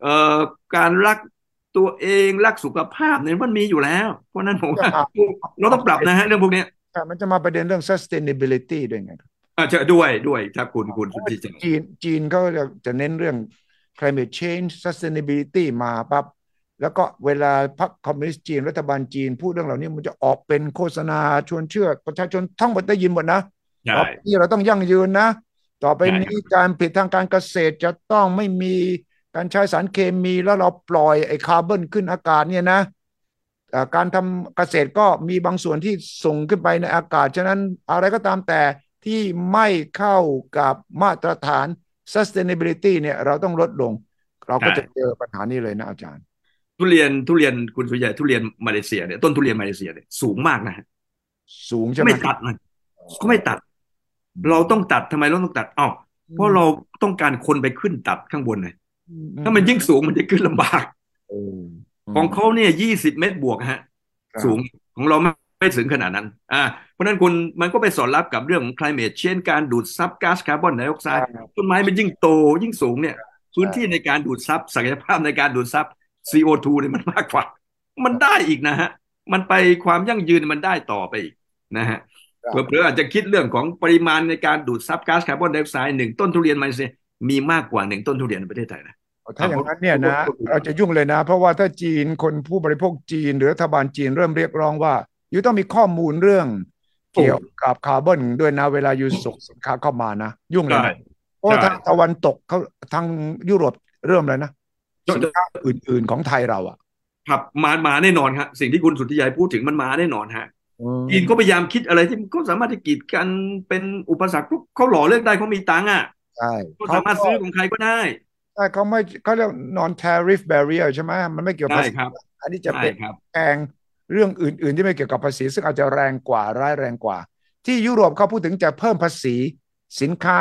Speaker 2: เอ่อการรักตัวเองรักสุขภาพเนี่ยมันมีอยู่แล้ว เพราะนั้นผมว่าเราต้องปรับนะฮะเรื่องพวกนี้
Speaker 1: ใมันจะมาประเด็นเรื่อง sustainability ด้วยไงครับ
Speaker 2: อ่าจะด้วยด้วยครับคุณคุณสุทธิชัย
Speaker 1: จีนจีนเขาจะจะเน้นเรื่อง climate change sustainability มาปั๊บแล้วก็เวลาพรรคคอมมิวนิสต์จีนรัฐบาลจีน พูดเรื่องเหล่านี้มันจะออกเป็นโฆษณาชวนเชื่อประชาชนทั้งหมดได้ยินหมดนะ
Speaker 2: ใช่
Speaker 1: ต่อไปนี้เราต้องยั่งยืนนะ ต่อไป
Speaker 2: ใช่
Speaker 1: นี้การผลิตทางการเกษตรจะต้องไม่มีการใช้สารเคมีแล้วเราปล่อยไอ้คาร์บอนขึ้นอากาศเนี่ยนะเอ่อ การทำเกษตรก็มีบางส่วนที่ส่งขึ้นไปในอากาศ ฉะนั้นอะไรก็ตามแต่ที่ไม่เข้ากับมาตรฐาน sustainability เนี่ยเราต้องลดลง เราก็จะเจอปัญหานี้เลยนะอาจารย์
Speaker 2: ทุเรียนทุเรียนคุณสุทธิชัยทุเรียนมาเลเซียเนี่ยต้นทุเรียนมาเลเซียเนี่ยสูงมากนะฮะ
Speaker 1: สูงใช่ไหม
Speaker 2: ไม่ตัดนะเขาไม่ตัด เราต้องตัดทำไมเราต้องตัดอ้าวเพราะเราต้องการคนไปขึ้นตัดข้างบนเลยถ้ามันยิ่งสูงมันจะขึ้นลำบาก
Speaker 1: เออ
Speaker 2: ของเขาเนี่ยยี่สิบเมตรบวกฮะ
Speaker 1: ครับ
Speaker 2: สูงของเราไม่ไม่ถึงขนาดนั้น อ่า เพราะฉะนั้นคุณมันก็ไปสอดรับกับเรื่องของ climate change การดูดซับก๊าซคาร์บอนไดออกไซด์ต้นไม้มันยิ่งโตยิ่งสูงเนี่ย พื้นที่ในการดูดซับศักยภาพในการดูดซับ CO2 เนี่ยมันมากกว่า มันได้อีกนะฮะ มันไปความยั่งยืนมันได้ต่อไปอีกนะฮะ
Speaker 1: ครับ
Speaker 2: เผื่อๆอาจจะคิดเรื่องของปริมาณในการดูดซับก๊าซคาร์บอนไดออกไซด์หนึ่งต้นทุเรียนมาเลเซียมีมากกว่าหนึ่งต้นทุเรียนในประเทศไทยนะ
Speaker 1: ถ้าอย่างนั้นเนี่ยนะ
Speaker 2: ผมผม
Speaker 1: เราจะยุ่งเลยนะ เพราะว่าถ้าจีนคนผู้บริโภคจีน หรือรัฐบาลจีนเริ่มเรียกร้องว่าอยู่ต้องมีข้อมูลเรื่อง เกี่ยวกับคาร์บอนด้วยนะ เวลาอยู่ส่งสินค้าเข้ามานะ ยุ่งเลย
Speaker 2: ใช่
Speaker 1: นะเพราะว่า
Speaker 2: ใช่
Speaker 1: ทางตะวันตกเขาทางยุโรปเริ่มเลยนะ
Speaker 2: จะ
Speaker 1: สินค้าอื่น ๆของไทยเราอะ
Speaker 2: ครับมามาแน่นอนครับสิ่งที่คุณสุทธิชัยพูดถึงมันมาแน่นอนฮะจีนก็พยายามคิดอะไรที่เขาสามารถที่กีดกันเป็นอุปสรรคเขาเขาหล่อเลือกได้เขามีตังค์อะ
Speaker 1: ใช่
Speaker 2: เขาสามารถซื้อของใครก็ได้
Speaker 1: ใช่ เขาไม่เขาเรียก non tariff barrier ใช่ไหมมันไม่เกี่ยวกับ
Speaker 2: ใช่
Speaker 1: ภาษี
Speaker 2: ครับ
Speaker 1: อันนี้จะ
Speaker 2: ใช่
Speaker 1: เป็น
Speaker 2: ครับ
Speaker 1: แพงเรื่องอื่น ๆ ที่ไม่เกี่ยวกับภาษี ซึ่งอาจจะแรงกว่าร้ายแรงกว่า ที่ยุโรปเขาพูดถึงจะเพิ่มภาษีสินค้า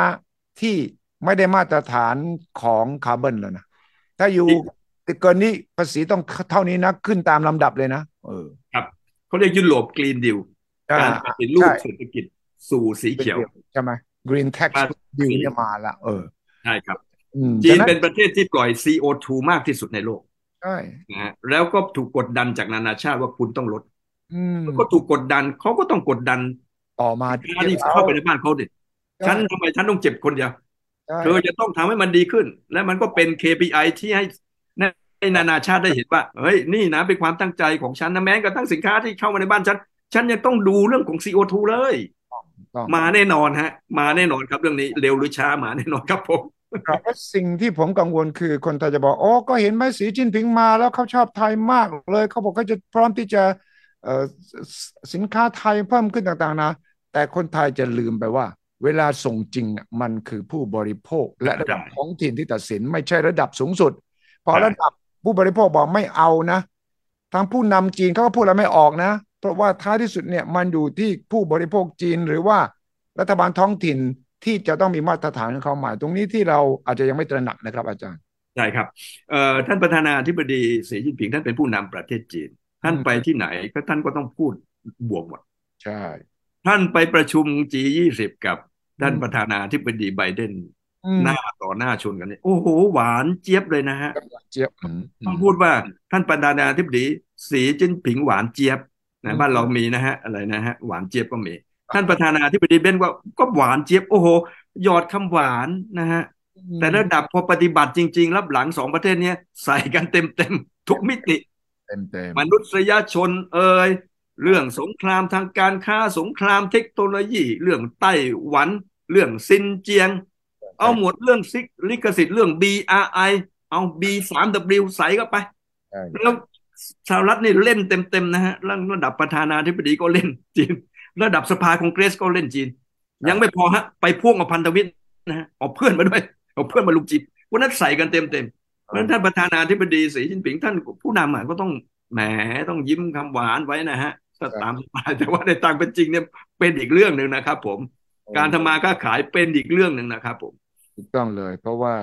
Speaker 1: ที่ไม่ได้มาตรฐานของคาร์บอนแล้วนะ ถ้าอยู่เกินนี้ภาษีต้องเท่านี้นะ ขึ้นตามลำดับเลยนะเออ
Speaker 2: ครับเขาเรียกยุโรปกรีนดิว
Speaker 1: อ่า
Speaker 2: การปฏิรูป
Speaker 1: ใช่
Speaker 2: เศรษฐกิจสู่สีเขียว
Speaker 1: ใช่ไหม green tax
Speaker 2: ภาษี
Speaker 1: deal เนี่ยมาละเออ
Speaker 2: ใช่ครับ
Speaker 1: อืม
Speaker 2: จีน
Speaker 1: ฉะ
Speaker 2: เป็นประเทศที่ปล่อย CO2 มากที่สุดในโลก
Speaker 1: ใช่
Speaker 2: นะฮะแล้วก็ถูกกดดันจากนานาชาติว่าคุณต้องลด
Speaker 1: อืม
Speaker 2: แล้วก็ถูกกดดันเขาก็ต้องกดดัน
Speaker 1: ต่อมา
Speaker 2: ค้าที่เข้าไปในบ้านเขาดิฉันทำไมฉันต้องเจ็บคนเดียว
Speaker 1: ใช่
Speaker 2: เธอจะต้องทำให้มันดีขึ้น และมันก็เป็น KPI ที่ให้ให้นานาชาติได้เห็นว่าเฮ้ยนี่นะเป็นความตั้งใจของฉันนะแม้กระทั่งสินค้าที่เข้ามาในบ้านฉัน ฉันยังต้องดูเรื่องของ CO2 เลย
Speaker 1: ต้อง
Speaker 2: มาแน่นอนฮะ มาแน่นอนครับเรื่องนี้ เร็วหรือช้ามาแน่นอนครับผม
Speaker 1: ครับและ สิ่งที่ผมกังวลคือคนไทยจะบอก โอ้ก็เห็นไหมสีจิ้นผิงมาแล้วเขาชอบไทยมากเลย เขาบอกเขาจะพร้อมที่จะสินค้าไทยเพิ่มขึ้นต่างๆนะ แต่คนไทยจะลืมไปว่า เวลาส่งจริงมันคือผู้บริโภค และระดับท้องถิ่นที่ตัดสินไม่ใช่ระดับสูงสุด พอระดับผู้บริโภคบอกไม่เอานะทางผู้นำจีนเขาก็พูดอะไรไม่ออกนะ เพราะว่าท้ายที่สุดเนี่ยมันอยู่ที่ผู้บริโภคจีนหรือว่ารัฐบาลท้องถิ่น ที่จะต้องมีมาตรฐานของเขาใหม่ตรงนี้ที่เราอาจจะยังไม่ตระหนักนะครับ อาจารย์
Speaker 2: ใช่ครับเอ่อท่านประธานาธิบดีสีจิ้นผิงท่านเป็นผู้นำประเทศจีน ท่าน
Speaker 1: อืม
Speaker 2: ไปที่ไหนก็ท่านก็ต้องพูดบวกหมด
Speaker 1: ใช่
Speaker 2: ท่านไปประชุม G20 กับท่าน
Speaker 1: อืม
Speaker 2: ประธานาธิบดีไบเดน
Speaker 1: อืม
Speaker 2: หน้าต่อหน้าชนกันเนี่ยโอ้โหหวานเจี๊ยบเลยนะฮะ
Speaker 1: เจี๊ยบอืมอื
Speaker 2: ต้อง
Speaker 1: ม
Speaker 2: พูดว่าท่านประธานาธิบดีสีจิ้นผิงหวานเจี๊ยบ
Speaker 1: อื
Speaker 2: นะ
Speaker 1: ม
Speaker 2: บ้านเรามีนะฮะอะไรนะฮะหวานเจี๊ยบก็มี ท่านประธานาธิบดีเบนว่าก็หวานเจี๊ยบโอ้โหหยอดคำหวานนะฮะแต่ระดับพอปฏิบัติจริง ๆ รับหลังสองประเทศเนี้ยใส่กันเต็มๆทุกมิติ
Speaker 1: เต็มเต็ม
Speaker 2: มนุษยชนเอ่ยเรื่องสงครามทางการค้าสงครามเทคโนโลยี เรื่องไต้หวัน เรื่องซินเจียง เอาหมดเรื่องซิกลิขสิทธิ์เรื่อง BRI เอา B3W ใส่เข้าไป
Speaker 1: ใช่
Speaker 2: แล้วสหรัฐนี่เล่นเต็มๆนะฮะแล้วระดับประธานาธิบดีก็เล่นจีน ระดับสภาคองเกรสก็เล่นจีน ยังไม่พอฮะ ไปพ่วงเอาพันธมิตรนะฮะเอาเพื่อนมาด้วยเอาเพื่อนมาลุมจีนวันนั้นใส่กันเต็มๆเพราะฉะนั้นท่านประธานาธิบดีสีจิ้นผิงท่านผู้นำอะก็ต้องแหมต้องยิ้มคำหวานไว้นะฮะถ้าตามสบายแต่ว่าในต่างเป็นจริงเนี่ยเป็นอีกเรื่องหนึ่งนะครับ ผม การทำมาค้าขายเป็นอีกเรื่องหนึ่งนะครับ ผม
Speaker 1: ถูกต้องเลย เพราะว่า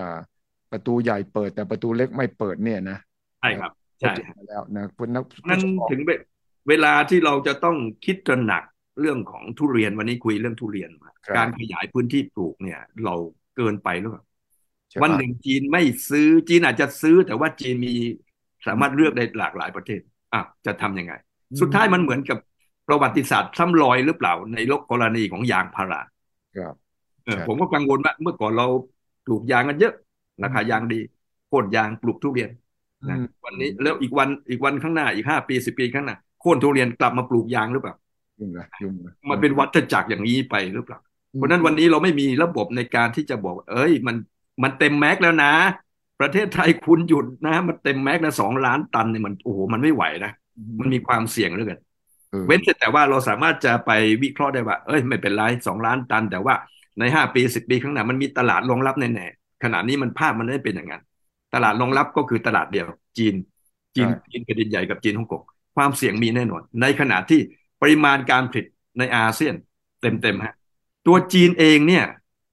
Speaker 1: ประตูใหญ่เปิดแต่ประตูเล็กไม่เปิดเนี่ยนะ
Speaker 2: ใช่ครับ
Speaker 1: ก็
Speaker 2: ใช่
Speaker 1: เจอมาแล้วนะคุณนัก
Speaker 2: นั่นถึงเวเวลาที่เราจะต้องคิดตระหนัก เรื่องของทุเรียนวันนี้คุยเรื่องทุเรียนมา
Speaker 1: ครับ
Speaker 2: การขยายพื้นที่ปลูกเนี่ย เราเกินไปหรือเปล่า
Speaker 1: ใช่
Speaker 2: วัน
Speaker 1: ปะ
Speaker 2: หนึ่งจีนไม่ซื้อจีนอาจจะซื้อแต่ว่าจีนมีสามารถเลือกได้หลากหลายประเทศอะจะทำยังไง สุดท้ายมันเหมือนกับประวัติศาสตร์ซ้ำรอยหรือเปล่า ในโลกกรณีของยางพารา
Speaker 1: ครับ
Speaker 2: เออ
Speaker 1: ใช่
Speaker 2: ผมก็กังวลว่าเมื่อก่อนเราปลูกยางกันเยอะราคายางดีโค่นยางปลูกทุเรียนนะ
Speaker 1: อืม
Speaker 2: วันนี้แล้วอีกวันอีกวันข้างหน้าอีกห้าปีสิบปีข้างหน้าโค่นทุเรียนกลับมาปลูกยางหรือเปล่า
Speaker 1: ยุ่งละยุ่งละ
Speaker 2: มันเป็นวัฏจักรอย่างนี้ไปหรือเปล่าเพราะฉะนั้นวันนี้เราไม่มีระบบในการที่จะบอกว่าเอ้ย มันมันเต็มแม็กซ์แล้วนะ ประเทศไทยคุณหยุดนะ มันเต็มแม็กซ์นะสองล้านตันเนี่ยมันโอ้โหมันไม่ไหวนะมันมีความเสี่ยงเหลือเกิน
Speaker 1: ออ
Speaker 2: เว้นแต่ว่าเราสามารถจะไปวิเคราะห์ได้ว่า เอ้ย ไม่เป็นไรสองล้านตัน แต่ว่าในห้าปีสิบปีข้างหน้ามันมีตลาดรองรับแน่ๆขณะนี้มันภาพมันไม่เป็นอย่างนั้น ตลาดรองรับก็คือตลาดเดียว จีน จีนจีนแผ่นดินใหญ่กับจีนฮ่องกงความเสี่ยงมีแน่นอน ในขณะที่ ปริมาณการผลิตในอาเซียน เต็มๆฮะตัวจีนเองเนี่ย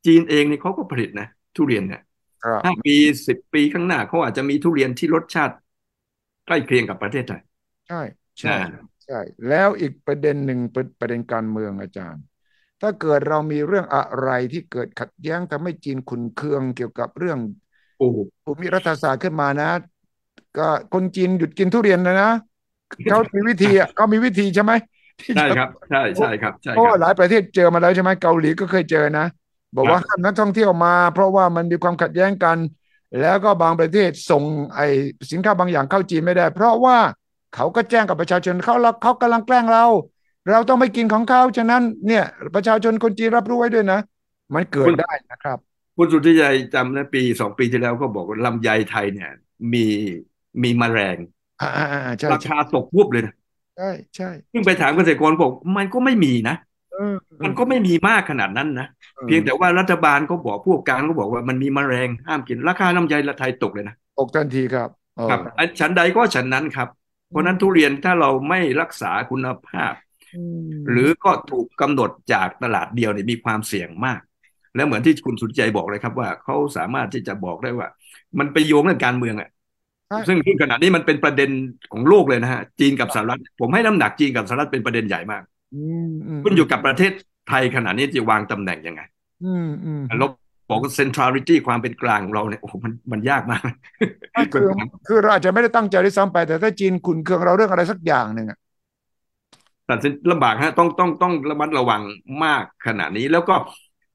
Speaker 2: จีนเองเนี่ยเขาก็ผลิตนะทุเรียนเนี่ย
Speaker 1: ครับ
Speaker 2: ห้าปีสิบปีข้างหน้าเขาอาจจะมีทุเรียนที่รสชาติใกล้เคียงกับประเทศไทย
Speaker 1: ใช่ใช่
Speaker 2: นะ
Speaker 1: ใช่ แล้วอีกประเด็นหนึ่งเป็นประเด็นการเมืองอาจารย์ ถ้าเกิดเรามีเรื่องอะไรที่เกิดขัดแย้งทำให้จีนขุนเคืองเกี่ยวกับเรื่อง
Speaker 2: โอ้โห
Speaker 1: ภูมิรัฐศาสตร์ขึ้นมานะ ก็คนจีนหยุดกินทุเรียนนะนะเขามีวิธีอะเขามีวิธีใช่ไหมที่
Speaker 2: ใช่
Speaker 1: จะ
Speaker 2: ครับ ใช่ใช่ครับใช่
Speaker 1: เพราะ
Speaker 2: ครั
Speaker 1: ว่า
Speaker 2: บ
Speaker 1: หลายประเทศเจอมาแล้วใช่ไหมเกาหลีก็เคยเจอนะ บอกว่า
Speaker 2: ครับ
Speaker 1: ห้ามนักท่องเที่ยวมา เพราะว่ามันมีความขัดแย้งกัน แล้วก็บางประเทศส่งไอ้สินค้าบางอย่างเข้าจีนไม่ได้ เพราะว่าเขาก็แจ้งกับประชาชนเขาเราเขากำลังแกล้งเรา เราต้องไม่กินของเขาฉะนั้นเนี่ยประชาชนคนจีนรับรู้ไว้ด้วยนะ มันเกิด
Speaker 2: คุณ
Speaker 1: ได้นะครับ
Speaker 2: คุณสุทธิชัยจำนะปีสองปีที่แล้วก็บอกว่าลำไยไทยเนี่ย มีมีแมลง
Speaker 1: อ่าอ่าอ่าใช่
Speaker 2: รา
Speaker 1: ใช่
Speaker 2: คาตกวุบเลยนะ
Speaker 1: ใช่ใช่
Speaker 2: ซึ่งไปถามเกษตรกรบอกมันก็ไม่มีนะ
Speaker 1: เออเออ
Speaker 2: มันก็ไม่มีมากขนาดนั้นนะ เพียงแต่ว่ารัฐบาลก็บอกผู้ประกอบการก็บอกว่ามันมีแมลงห้ามกินราคาลำไยละไทยตกเลยนะ
Speaker 1: ตกทันทีครับเออ
Speaker 2: ครับอันฉันใดก็ฉันนั้นครับ เพราะฉะนั้นทุเรียนถ้าเราไม่รักษาคุณภาพ
Speaker 1: อืม
Speaker 2: หรือก็ถูกกำหนดจากตลาดเดียวเนี่ยมีความเสี่ยงมาก แล้วเหมือนที่คุณสุทธิชัยบอกเลยครับว่าเขาสามารถที่จะบอกได้ว่า มันไปโยงเรื่องการเมืองอะ
Speaker 1: ใช่
Speaker 2: ซึ่งซึ่งขณะนี้มันเป็นประเด็นของโลกเลยนะฮะจีนกับสหรัฐ ผมให้น้ำหนักจีนกับสหรัฐเป็นประเด็นใหญ่มาก
Speaker 1: อืมอืม
Speaker 2: ขึ้นอยู่กับประเทศไทยขณะนี้จะวางตำแหน่งยังไง
Speaker 1: อืมอืม
Speaker 2: เราบอกว่า centrality ความเป็นกลางของเราเนี่ยโอ้โหมันมันยากมาก
Speaker 1: ไม่คือคือเราอาจจะไม่ได้ตั้งใจด้วยซ้ำไป แต่ถ้าจีนขุนเคืองเราเรื่องอะไรสักอย่างหนึ่งอะ
Speaker 2: ตัดสินลำบากฮะต้องต้องต้องระมัดระวังมากขนาดนี้แล้วก็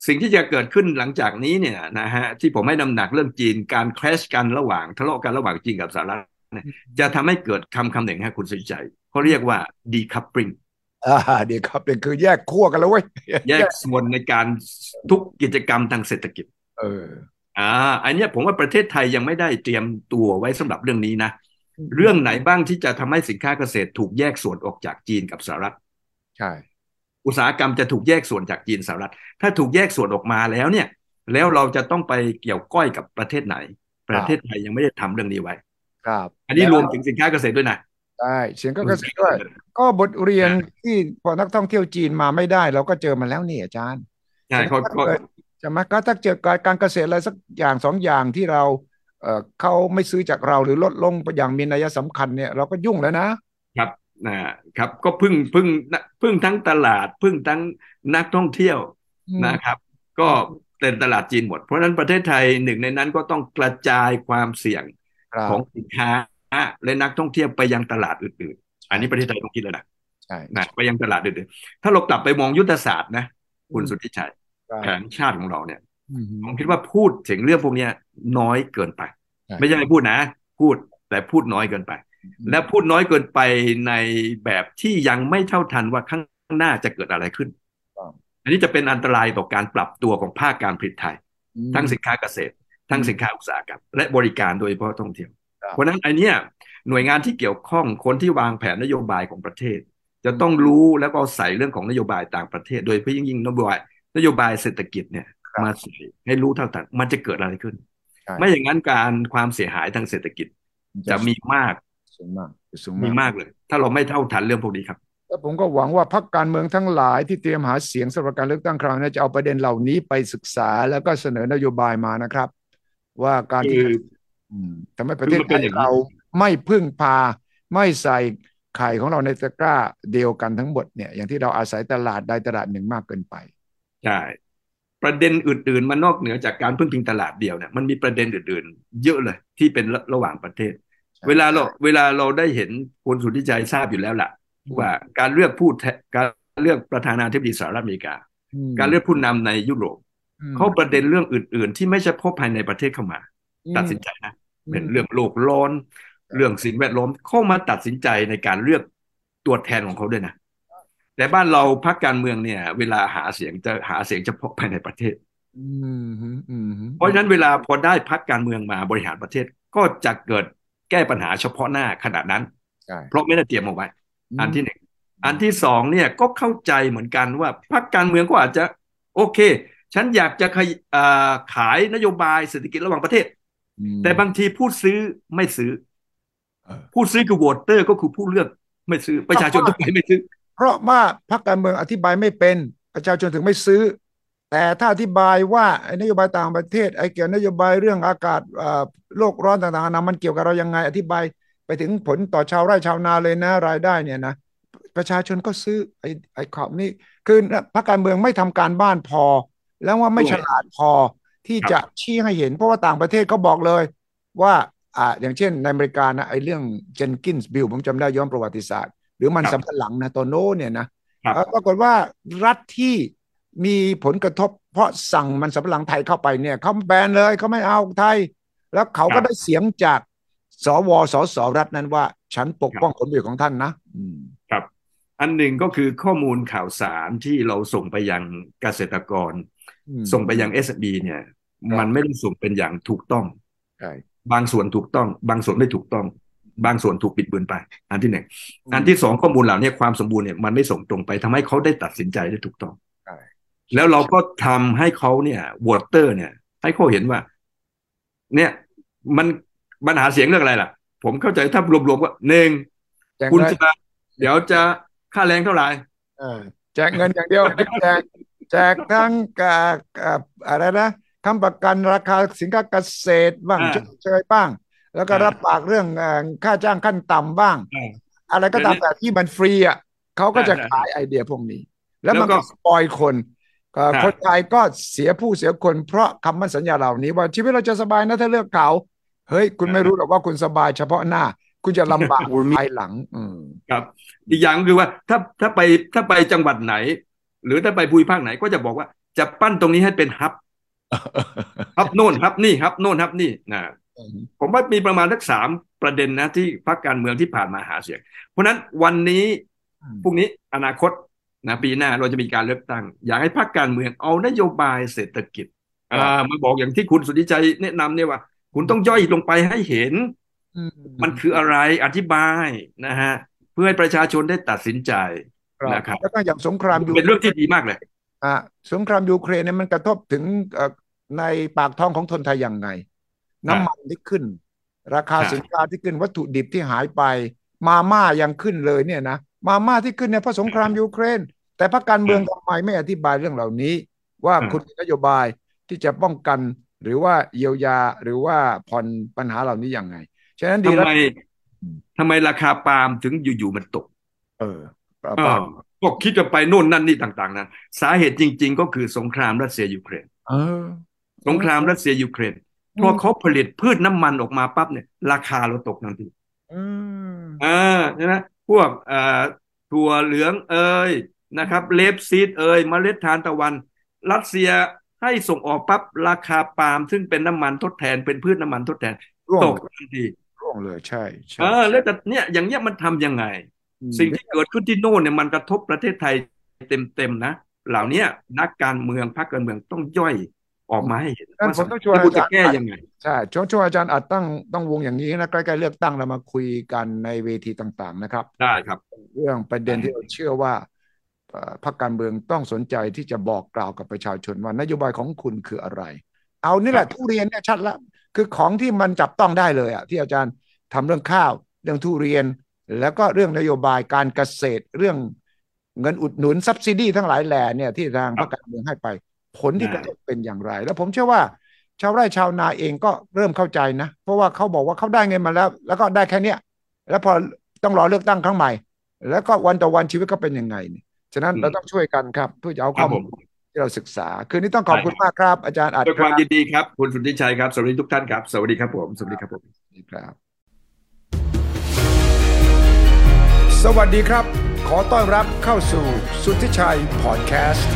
Speaker 2: สิ่งที่จะเกิดขึ้นหลังจากนี้เนี่ยนะฮะที่ผมให้น้ำหนักเรื่องจีนการแคลชกันระหว่างทะเลาะกันระหว่างจีนกับสหรัฐเนี่ยจะทำให้เกิดคำคำหนึ่งฮะคุณสุใจเขาเรียกว่า decoupling
Speaker 1: อ่าเดี๋ยวครับเป็นคือแยกขั้วกันแล้วเว้ย
Speaker 2: แยกส่วนในการทุกกิจกรรมทางเศรษฐกิจ
Speaker 1: เออ
Speaker 2: อ่าอันเนี้ยผมว่าประเทศไทยยังไม่ได้เตรียมตัวไว้สำหรับเรื่องนี้นะ เรื่องไหนบ้างที่จะทำให้สินค้าเกษตรถูกแยกส่วนออกจากจีนกับสหรัฐ
Speaker 1: ใช่
Speaker 2: อุตสาหกรรมจะถูกแยกส่วนจากจีนสหรัฐ ถ้าถูกแยกส่วนออกมาแล้วเนี่ย แล้วเราจะต้องไปเกี่ยวก้อยกับประเทศไหน ประเทศไทยยังไม่ได้ทำเรื่องนี้ไว้
Speaker 1: ครับ
Speaker 2: อันนี้รวมถึงสินค้าเกษตรด้วยนะ
Speaker 1: ใช่เสียงก็เกษตรด้วยก็บทเรียนที่พอนักท่องเที่ยวจีนมาไม่ได้ เราก็เจอมาแล้วนี่อาจารย์
Speaker 2: ใช่เขาก็
Speaker 1: ใช่ไหมก็ถ้าเจอการเกษตรอะไรสักอย่างสองอย่างที่เราเออเขาไม่ซื้อจากเราหรือลดลงไปอย่างมีนัยสำคัญเนี่ยเราก็ยุ่งแล้วนะ
Speaker 2: ครับ นะครับก็พึ่งพึ่งพึ่งทั้งตลาด พึ่งทั้งนักท่องเที่ยว
Speaker 1: อืม
Speaker 2: นะครับ ก็เป็นตลาดจีนหมด เพราะฉะนั้นประเทศไทยหนึ่งในนั้นก็ต้องกระจายความเสี่ยง
Speaker 1: ครับ
Speaker 2: ของสินค้าและนักท่องเที่ยวไปยังตลาดอื่นๆ อันนี้ประเทศไทยต้องคิดแล้วนะ
Speaker 1: ใช่
Speaker 2: นะไปยังตลาดอื่นๆถ้าเรากลับไปมองยุทธศาสตร์นะคุณสุทธิชัย
Speaker 1: ใช่
Speaker 2: แผนชาติของเราเนี่ย
Speaker 1: อืม
Speaker 2: ผมคิดว่าพูดถึงเรื่องพวกเนี้ยน้อยเกินไป
Speaker 1: ใช่
Speaker 2: ไม่ใช่ไม่พูดนะ พูดแต่พูดน้อยเกินไป และพูดน้อยเกินไปในแบบที่ยังไม่เท่าทันว่าข้างหน้าจะเกิดอะไรขึ้น
Speaker 1: ครับ
Speaker 2: อันนี้จะเป็นอันตรายต่อการปรับตัวของภาคการผลิตไทย
Speaker 1: อืม
Speaker 2: ทั้งสินค้าเกษตร ทั้งสินค้าอุตสาหกรรมและบริการโดยเฉพาะท่องเที่ยว
Speaker 1: ครับ
Speaker 2: เพราะฉะนั้นไอเนี้ยหน่วยงานที่เกี่ยวข้องคนที่วางแผนนโยบายของประเทศ จะต้องรู้แล้วก็ใส่เรื่องของนโยบายต่างประเทศ โดยเฉพาะยิ่งยิ่งนโยบายนโยบายเศรษฐกิจเนี่ย
Speaker 1: ครับ
Speaker 2: มาใส่ให้รู้เท่าทันมันจะเกิดอะไรขึ้น
Speaker 1: ใช่
Speaker 2: ไม่อย่างนั้นการความเสียหายทางเศรษฐกิจจะมีมาก
Speaker 1: สูงมากสูง
Speaker 2: มี
Speaker 1: มาก
Speaker 2: มากเลย ถ้าเราไม่เท่าทันเรื่องพวกนี้ครับ
Speaker 1: แล้วผมก็หวังว่าพรรคการเมืองทั้งหลายที่เตรียมหาเสียงสำหรับการเลือกตั้งคราวหนี้าจะเอาประเด็นเหล่านี้ไปศึกษาแล้วก็เสนอนโยบายมานะครับ ว่าการที่
Speaker 2: คือ
Speaker 1: อืมทำให้ประเทศ
Speaker 2: คือมัน
Speaker 1: ไท
Speaker 2: เป็น
Speaker 1: ย
Speaker 2: อย่างนี้
Speaker 1: เราไม่พึ่งพา ไม่ใส่ไข่ของเราในตะกร้าเดียวกันทั้งหมดเนี่ย อย่างที่เราอาศัยตลาดใดตลาดหนึ่งมากเกินไป
Speaker 2: ใช่ประเด็นอื่นๆมันนอกเหนือจากการพึ่งพิงตลาดเดียวเนี่ยมันมีประเด็นอื่นๆ เยอะเลยที่เป็นระระหว่างประเทศ
Speaker 1: ใช่
Speaker 2: เวลาเราเวลาเราได้เห็นคุณสุทธิชัยทราบอยู่แล้วล่ะ ว่าการเลือกผู้การเลือกประธานาธิบดีสหรัฐอเมริกา การเลือกผู้นำในยุโรปเขาประเด็นเรื่องอื่น ๆ ที่ไม่ใช่พบภายในประเทศเข้ามา ตัดสินใจนะเป็นเรื่องโลกร้อน เรื่องสิ่งแวดล้อมเข้ามาตัดสินใจในการเลือกตัวแทนของเขาด้วยนะแต่บ้านเราพักการเมืองเนี่ย เวลาหาเสียงจะหาเสียงเฉพาะภายในประเทศเพราะฉะนั้นเวลาพอได้พักการเมืองมาบริหารประเทศก็จะเกิด แก้ปัญหาเฉพาะหน้าขนาดนั้น เพราะไม่ได้เตรียมเอาไว้ อันที่หนึ่งอันที่สองเนี่ยก็เข้าใจเหมือนกันว่าพักการเมืองก็อาจจะ โอเค ฉันอยากจะขายนโยบายเศรษฐกิจระหว่างประเทศ แต่บางทีผู้ซื้อไม่ซื้อ ผู้ซื้อคือโหวตเตอร์ก็คือผู้เลือกไม่ซื้อประชาชนทุกคนไม่ซื้อ
Speaker 1: เพราะว่าพรรคการเมืองอธิบายไม่เป็นประชาชนถึงไม่ซื้อ แต่ถ้าอธิบายว่านโยบายต่างประเทศไอ้เกี่ยวนโยบายเรื่องอากาศโลกร้อนต่างๆนะมันเกี่ยวกับเรายังไง อธิบายไปถึงผลต่อชาวไร่ชาวนาเลยนะรายได้เนี่ยนะประชาชนก็ซื้อไอ้ไอ้ขอบนี้คือพรรคการเมืองไม่ทำการบ้านพอ แล้วว่าไม่ฉลาดพอที่จะชี้ให้เห็น เพราะว่าต่างประเทศก็บอกเลยว่าอ่าอย่างเช่นในอเมริกานะไอ้เรื่องเจนกินส์บิลผมจำได้ย้อนประวัติศาสตร์ หรือมันสำปะหลังนะโตโนเนี่ยนะปรากฏว่ารัฐที่ มีผลกระทบ เพราะสั่งมันสำปะหลังไทยเข้าไปเนี่ยเขาแบนเลยเขาไม่เอาไทย แล้วเขาก็ได้เสียงจากสวสสรัฐนั้นว่า ฉันปกป้องผลประโยชน์ของท่านนะ
Speaker 2: ครับ อันหนึ่งก็คือข้อมูลข่าวสารที่เราส่งไปยังเกษตรกร ส่งไปยังเอสบีเนี่ย มันไม่ได้ส่งเป็นอย่างถูกต้องบางส่วนถูกต้อง บางส่วนไม่ถูกต้อง บางส่วนถูกปิดเบือนไป อันที่หนึ่งอันที่สองข้อมูลเหล่านี้ความสมบูรณ์เนี่ยมันไม่ส่งตรงไปทำให้เขาได้ตัดสินใจได้ถูกต้อง แล้วเราก็ทำให้เขาเนี่ยวอเตอร์ เนี่ย ให้เขาเห็นว่า เนี่ย มันปัญหาเสียงเรื่องอะไรล่ะ ผมเข้าใจถ้ารวมๆว่าหนึ่งคุณจะเดี๋ยวจะค่าแรงเท่าไหร่
Speaker 1: แจกเงินอย่างเดียวแจกแจกทั้งกับอะไรนะคำประกันราคาสินค้าเกษตรบ้างเชยบ้าง แล้วก็รับปากเรื่องค่าจ้างขั้นต่ำบ้าง อะไรก็ตามแต่ที่มันฟรีอะเขาก็จะขายไอเดียพวกนี้ แล้วมันก็สปอยคน คนไทยก็เสียผู้เสียคนเพราะคำมั่นสัญญาเหล่านี้ว่าชีวิตเราจะสบายนะถ้าเลือกเขาเฮ้ย คุณไม่รู้หรอกว่าคุณสบายเฉพาะหน้า คุณจะลำบากภายหลังอื
Speaker 2: ครับ อีกอย่างคือว่าถ้าถ้าไปถ้าไปจังหวัดไหน หรือถ้าไปภูมิภาคไหนก็จะบอกว่าจะปั้นตรงนี้ให้เป็นฮับฮับโน่นฮับนี่ฮับโน่นฮับนี่นะผมว่ามีประมาณสักสามประเด็นนะที่พรรคการเมืองที่ผ่านมาหาเสียง เพราะนั้นวันนี้พรุ่งนี้อนาคต นะปีหน้าเราจะมีการเลือกตั้ง อยากให้พรรคการเมืองเอานโยบายเศรษฐกิจมาบอกอย่างที่คุณสุทธิชัยแนะนำเนี่ยว่า คุณต้องย่อยลงไปให้เห็น มันคืออะไรอธิบายนะฮะเพื่อให้ประชาชนได้ตัดสินใจนะครับ
Speaker 1: แล้วก็อย่างสงคราม
Speaker 2: ยูเป็นเรื่องที่ดีมากเลย
Speaker 1: อ่าสงครามยูเครนเนี่ยมันกระทบถึงในปากท้องของคนไทยอย่างไง น้ำมันที่ขึ้น ราคาสินค้าที่ขึ้นวัตถุดิบที่หายไป มาม่ายังขึ้นเลยเนี่ยนะ มาม่าที่ขึ้นเนี่ยเพราะสงครามยูเครน แต่พรรคการเมืองทำไมไม่อธิบายเรื่องเหล่านี้ ว่าคุณนโยบายที่จะป้องกันหรือว่าเยียวยาหรือว่าผ่อนปัญหาเหล่านี้ยังไง ฉะนั้น
Speaker 2: ดีทำไมทำไมราคาปาล์มถึงอยู่ๆมันตก
Speaker 1: เออ
Speaker 2: ปาล์มก็คิดจะไปโน่นนั่นนี่ต่าง ๆนะสาเหตุจริง ๆ ก็คือสงครามรัสเซียยูเครน
Speaker 1: เออ
Speaker 2: สงครามรัสเซียยูเครนเพราะเขาผลิตพืชน้ำมันออกมาปั๊บเนี่ย ราคาเราตกทันทีอ่าใช่ไหม พวกอ่าถั่วเหลืองเอ่ยนะครับเลปซีดเอ่ยเมล็ดทานตะวัน รัสเซียให้ส่งออกปั๊บราคาปาล์มซึ่งเป็นน้ำมันทดแทนเป็นพืชน้ำมันทดแทนตกทันที
Speaker 1: ร่วงเลยใช่ใช่
Speaker 2: เออแล้วแต่เนี่ยอย่างเงี้ยมันทํำยังไง สิ่งที่เกิดขึ้นที่โน่นเนี่ยมันกระทบประเทศไทยเต็มๆนะ เหล่านี้นักการเมืองพรรคการเมืองต้องย่อย ออกมาให้เห็น
Speaker 1: ว่าผมต้องชวนอาจารย์
Speaker 2: แก้ยังไง
Speaker 1: ใช่ช่วงช่วงอาจารย์อาจตั้งต้องวงอย่างนี้นะใกล้ๆเลือกตั้งเรามาคุยกันในเวทีต่าง ๆ นะครับ
Speaker 2: ได้ครับ
Speaker 1: เรื่องประเด็นที่เราเชื่อว่าพรรคการเมืองต้องสนใจที่จะบอกกล่าวกับประชาชนว่านโยบายของคุณคืออะไร เอานี่แหละทุเรียนเนี่ยชัดละคือของที่มันจับต้องได้เลยอะที่อาจารย์ทำเรื่องข้าว เรื่องทุเรียน แล้วก็เรื่องนโยบายการเกษตรเรื่องเงินอุดหนุนซับซิดีทั้งหลายแหล่เนี่ยที่ทางพรรคการเมืองให้ไป ผลที่กระทบเป็นอย่างไร แล้วผมเชื่อว่า ชาวไร่ชาวนาเองก็เริ่มเข้าใจนะ เพราะว่าเขาบอกว่าเขาได้เงินมาแล้ว แล้วก็ได้แค่เนี้ยแล้วพอต้องรอเลือกตั้งครั้งใหม่ แล้วก็วันต่อวันชีวิตก็เป็นยังไงเนี่ยฉะนั้นเราต้องช่วยกันครับเพื่อจะเอาข้อมูลที่เราศึกษา คืนนี้ต้องขอบคุณมากครับ อาจารย์อัด
Speaker 2: ด้วยความยินดีครับ คุณสุทธิชัยครับ สวัสดีทุกท่านครับ สวัสดีครับผม สวัสดีครับผม
Speaker 1: ครับ สวัสดีครับ ขอต้อนรับเข้าสู่สุทธิชัยพอดแคสต์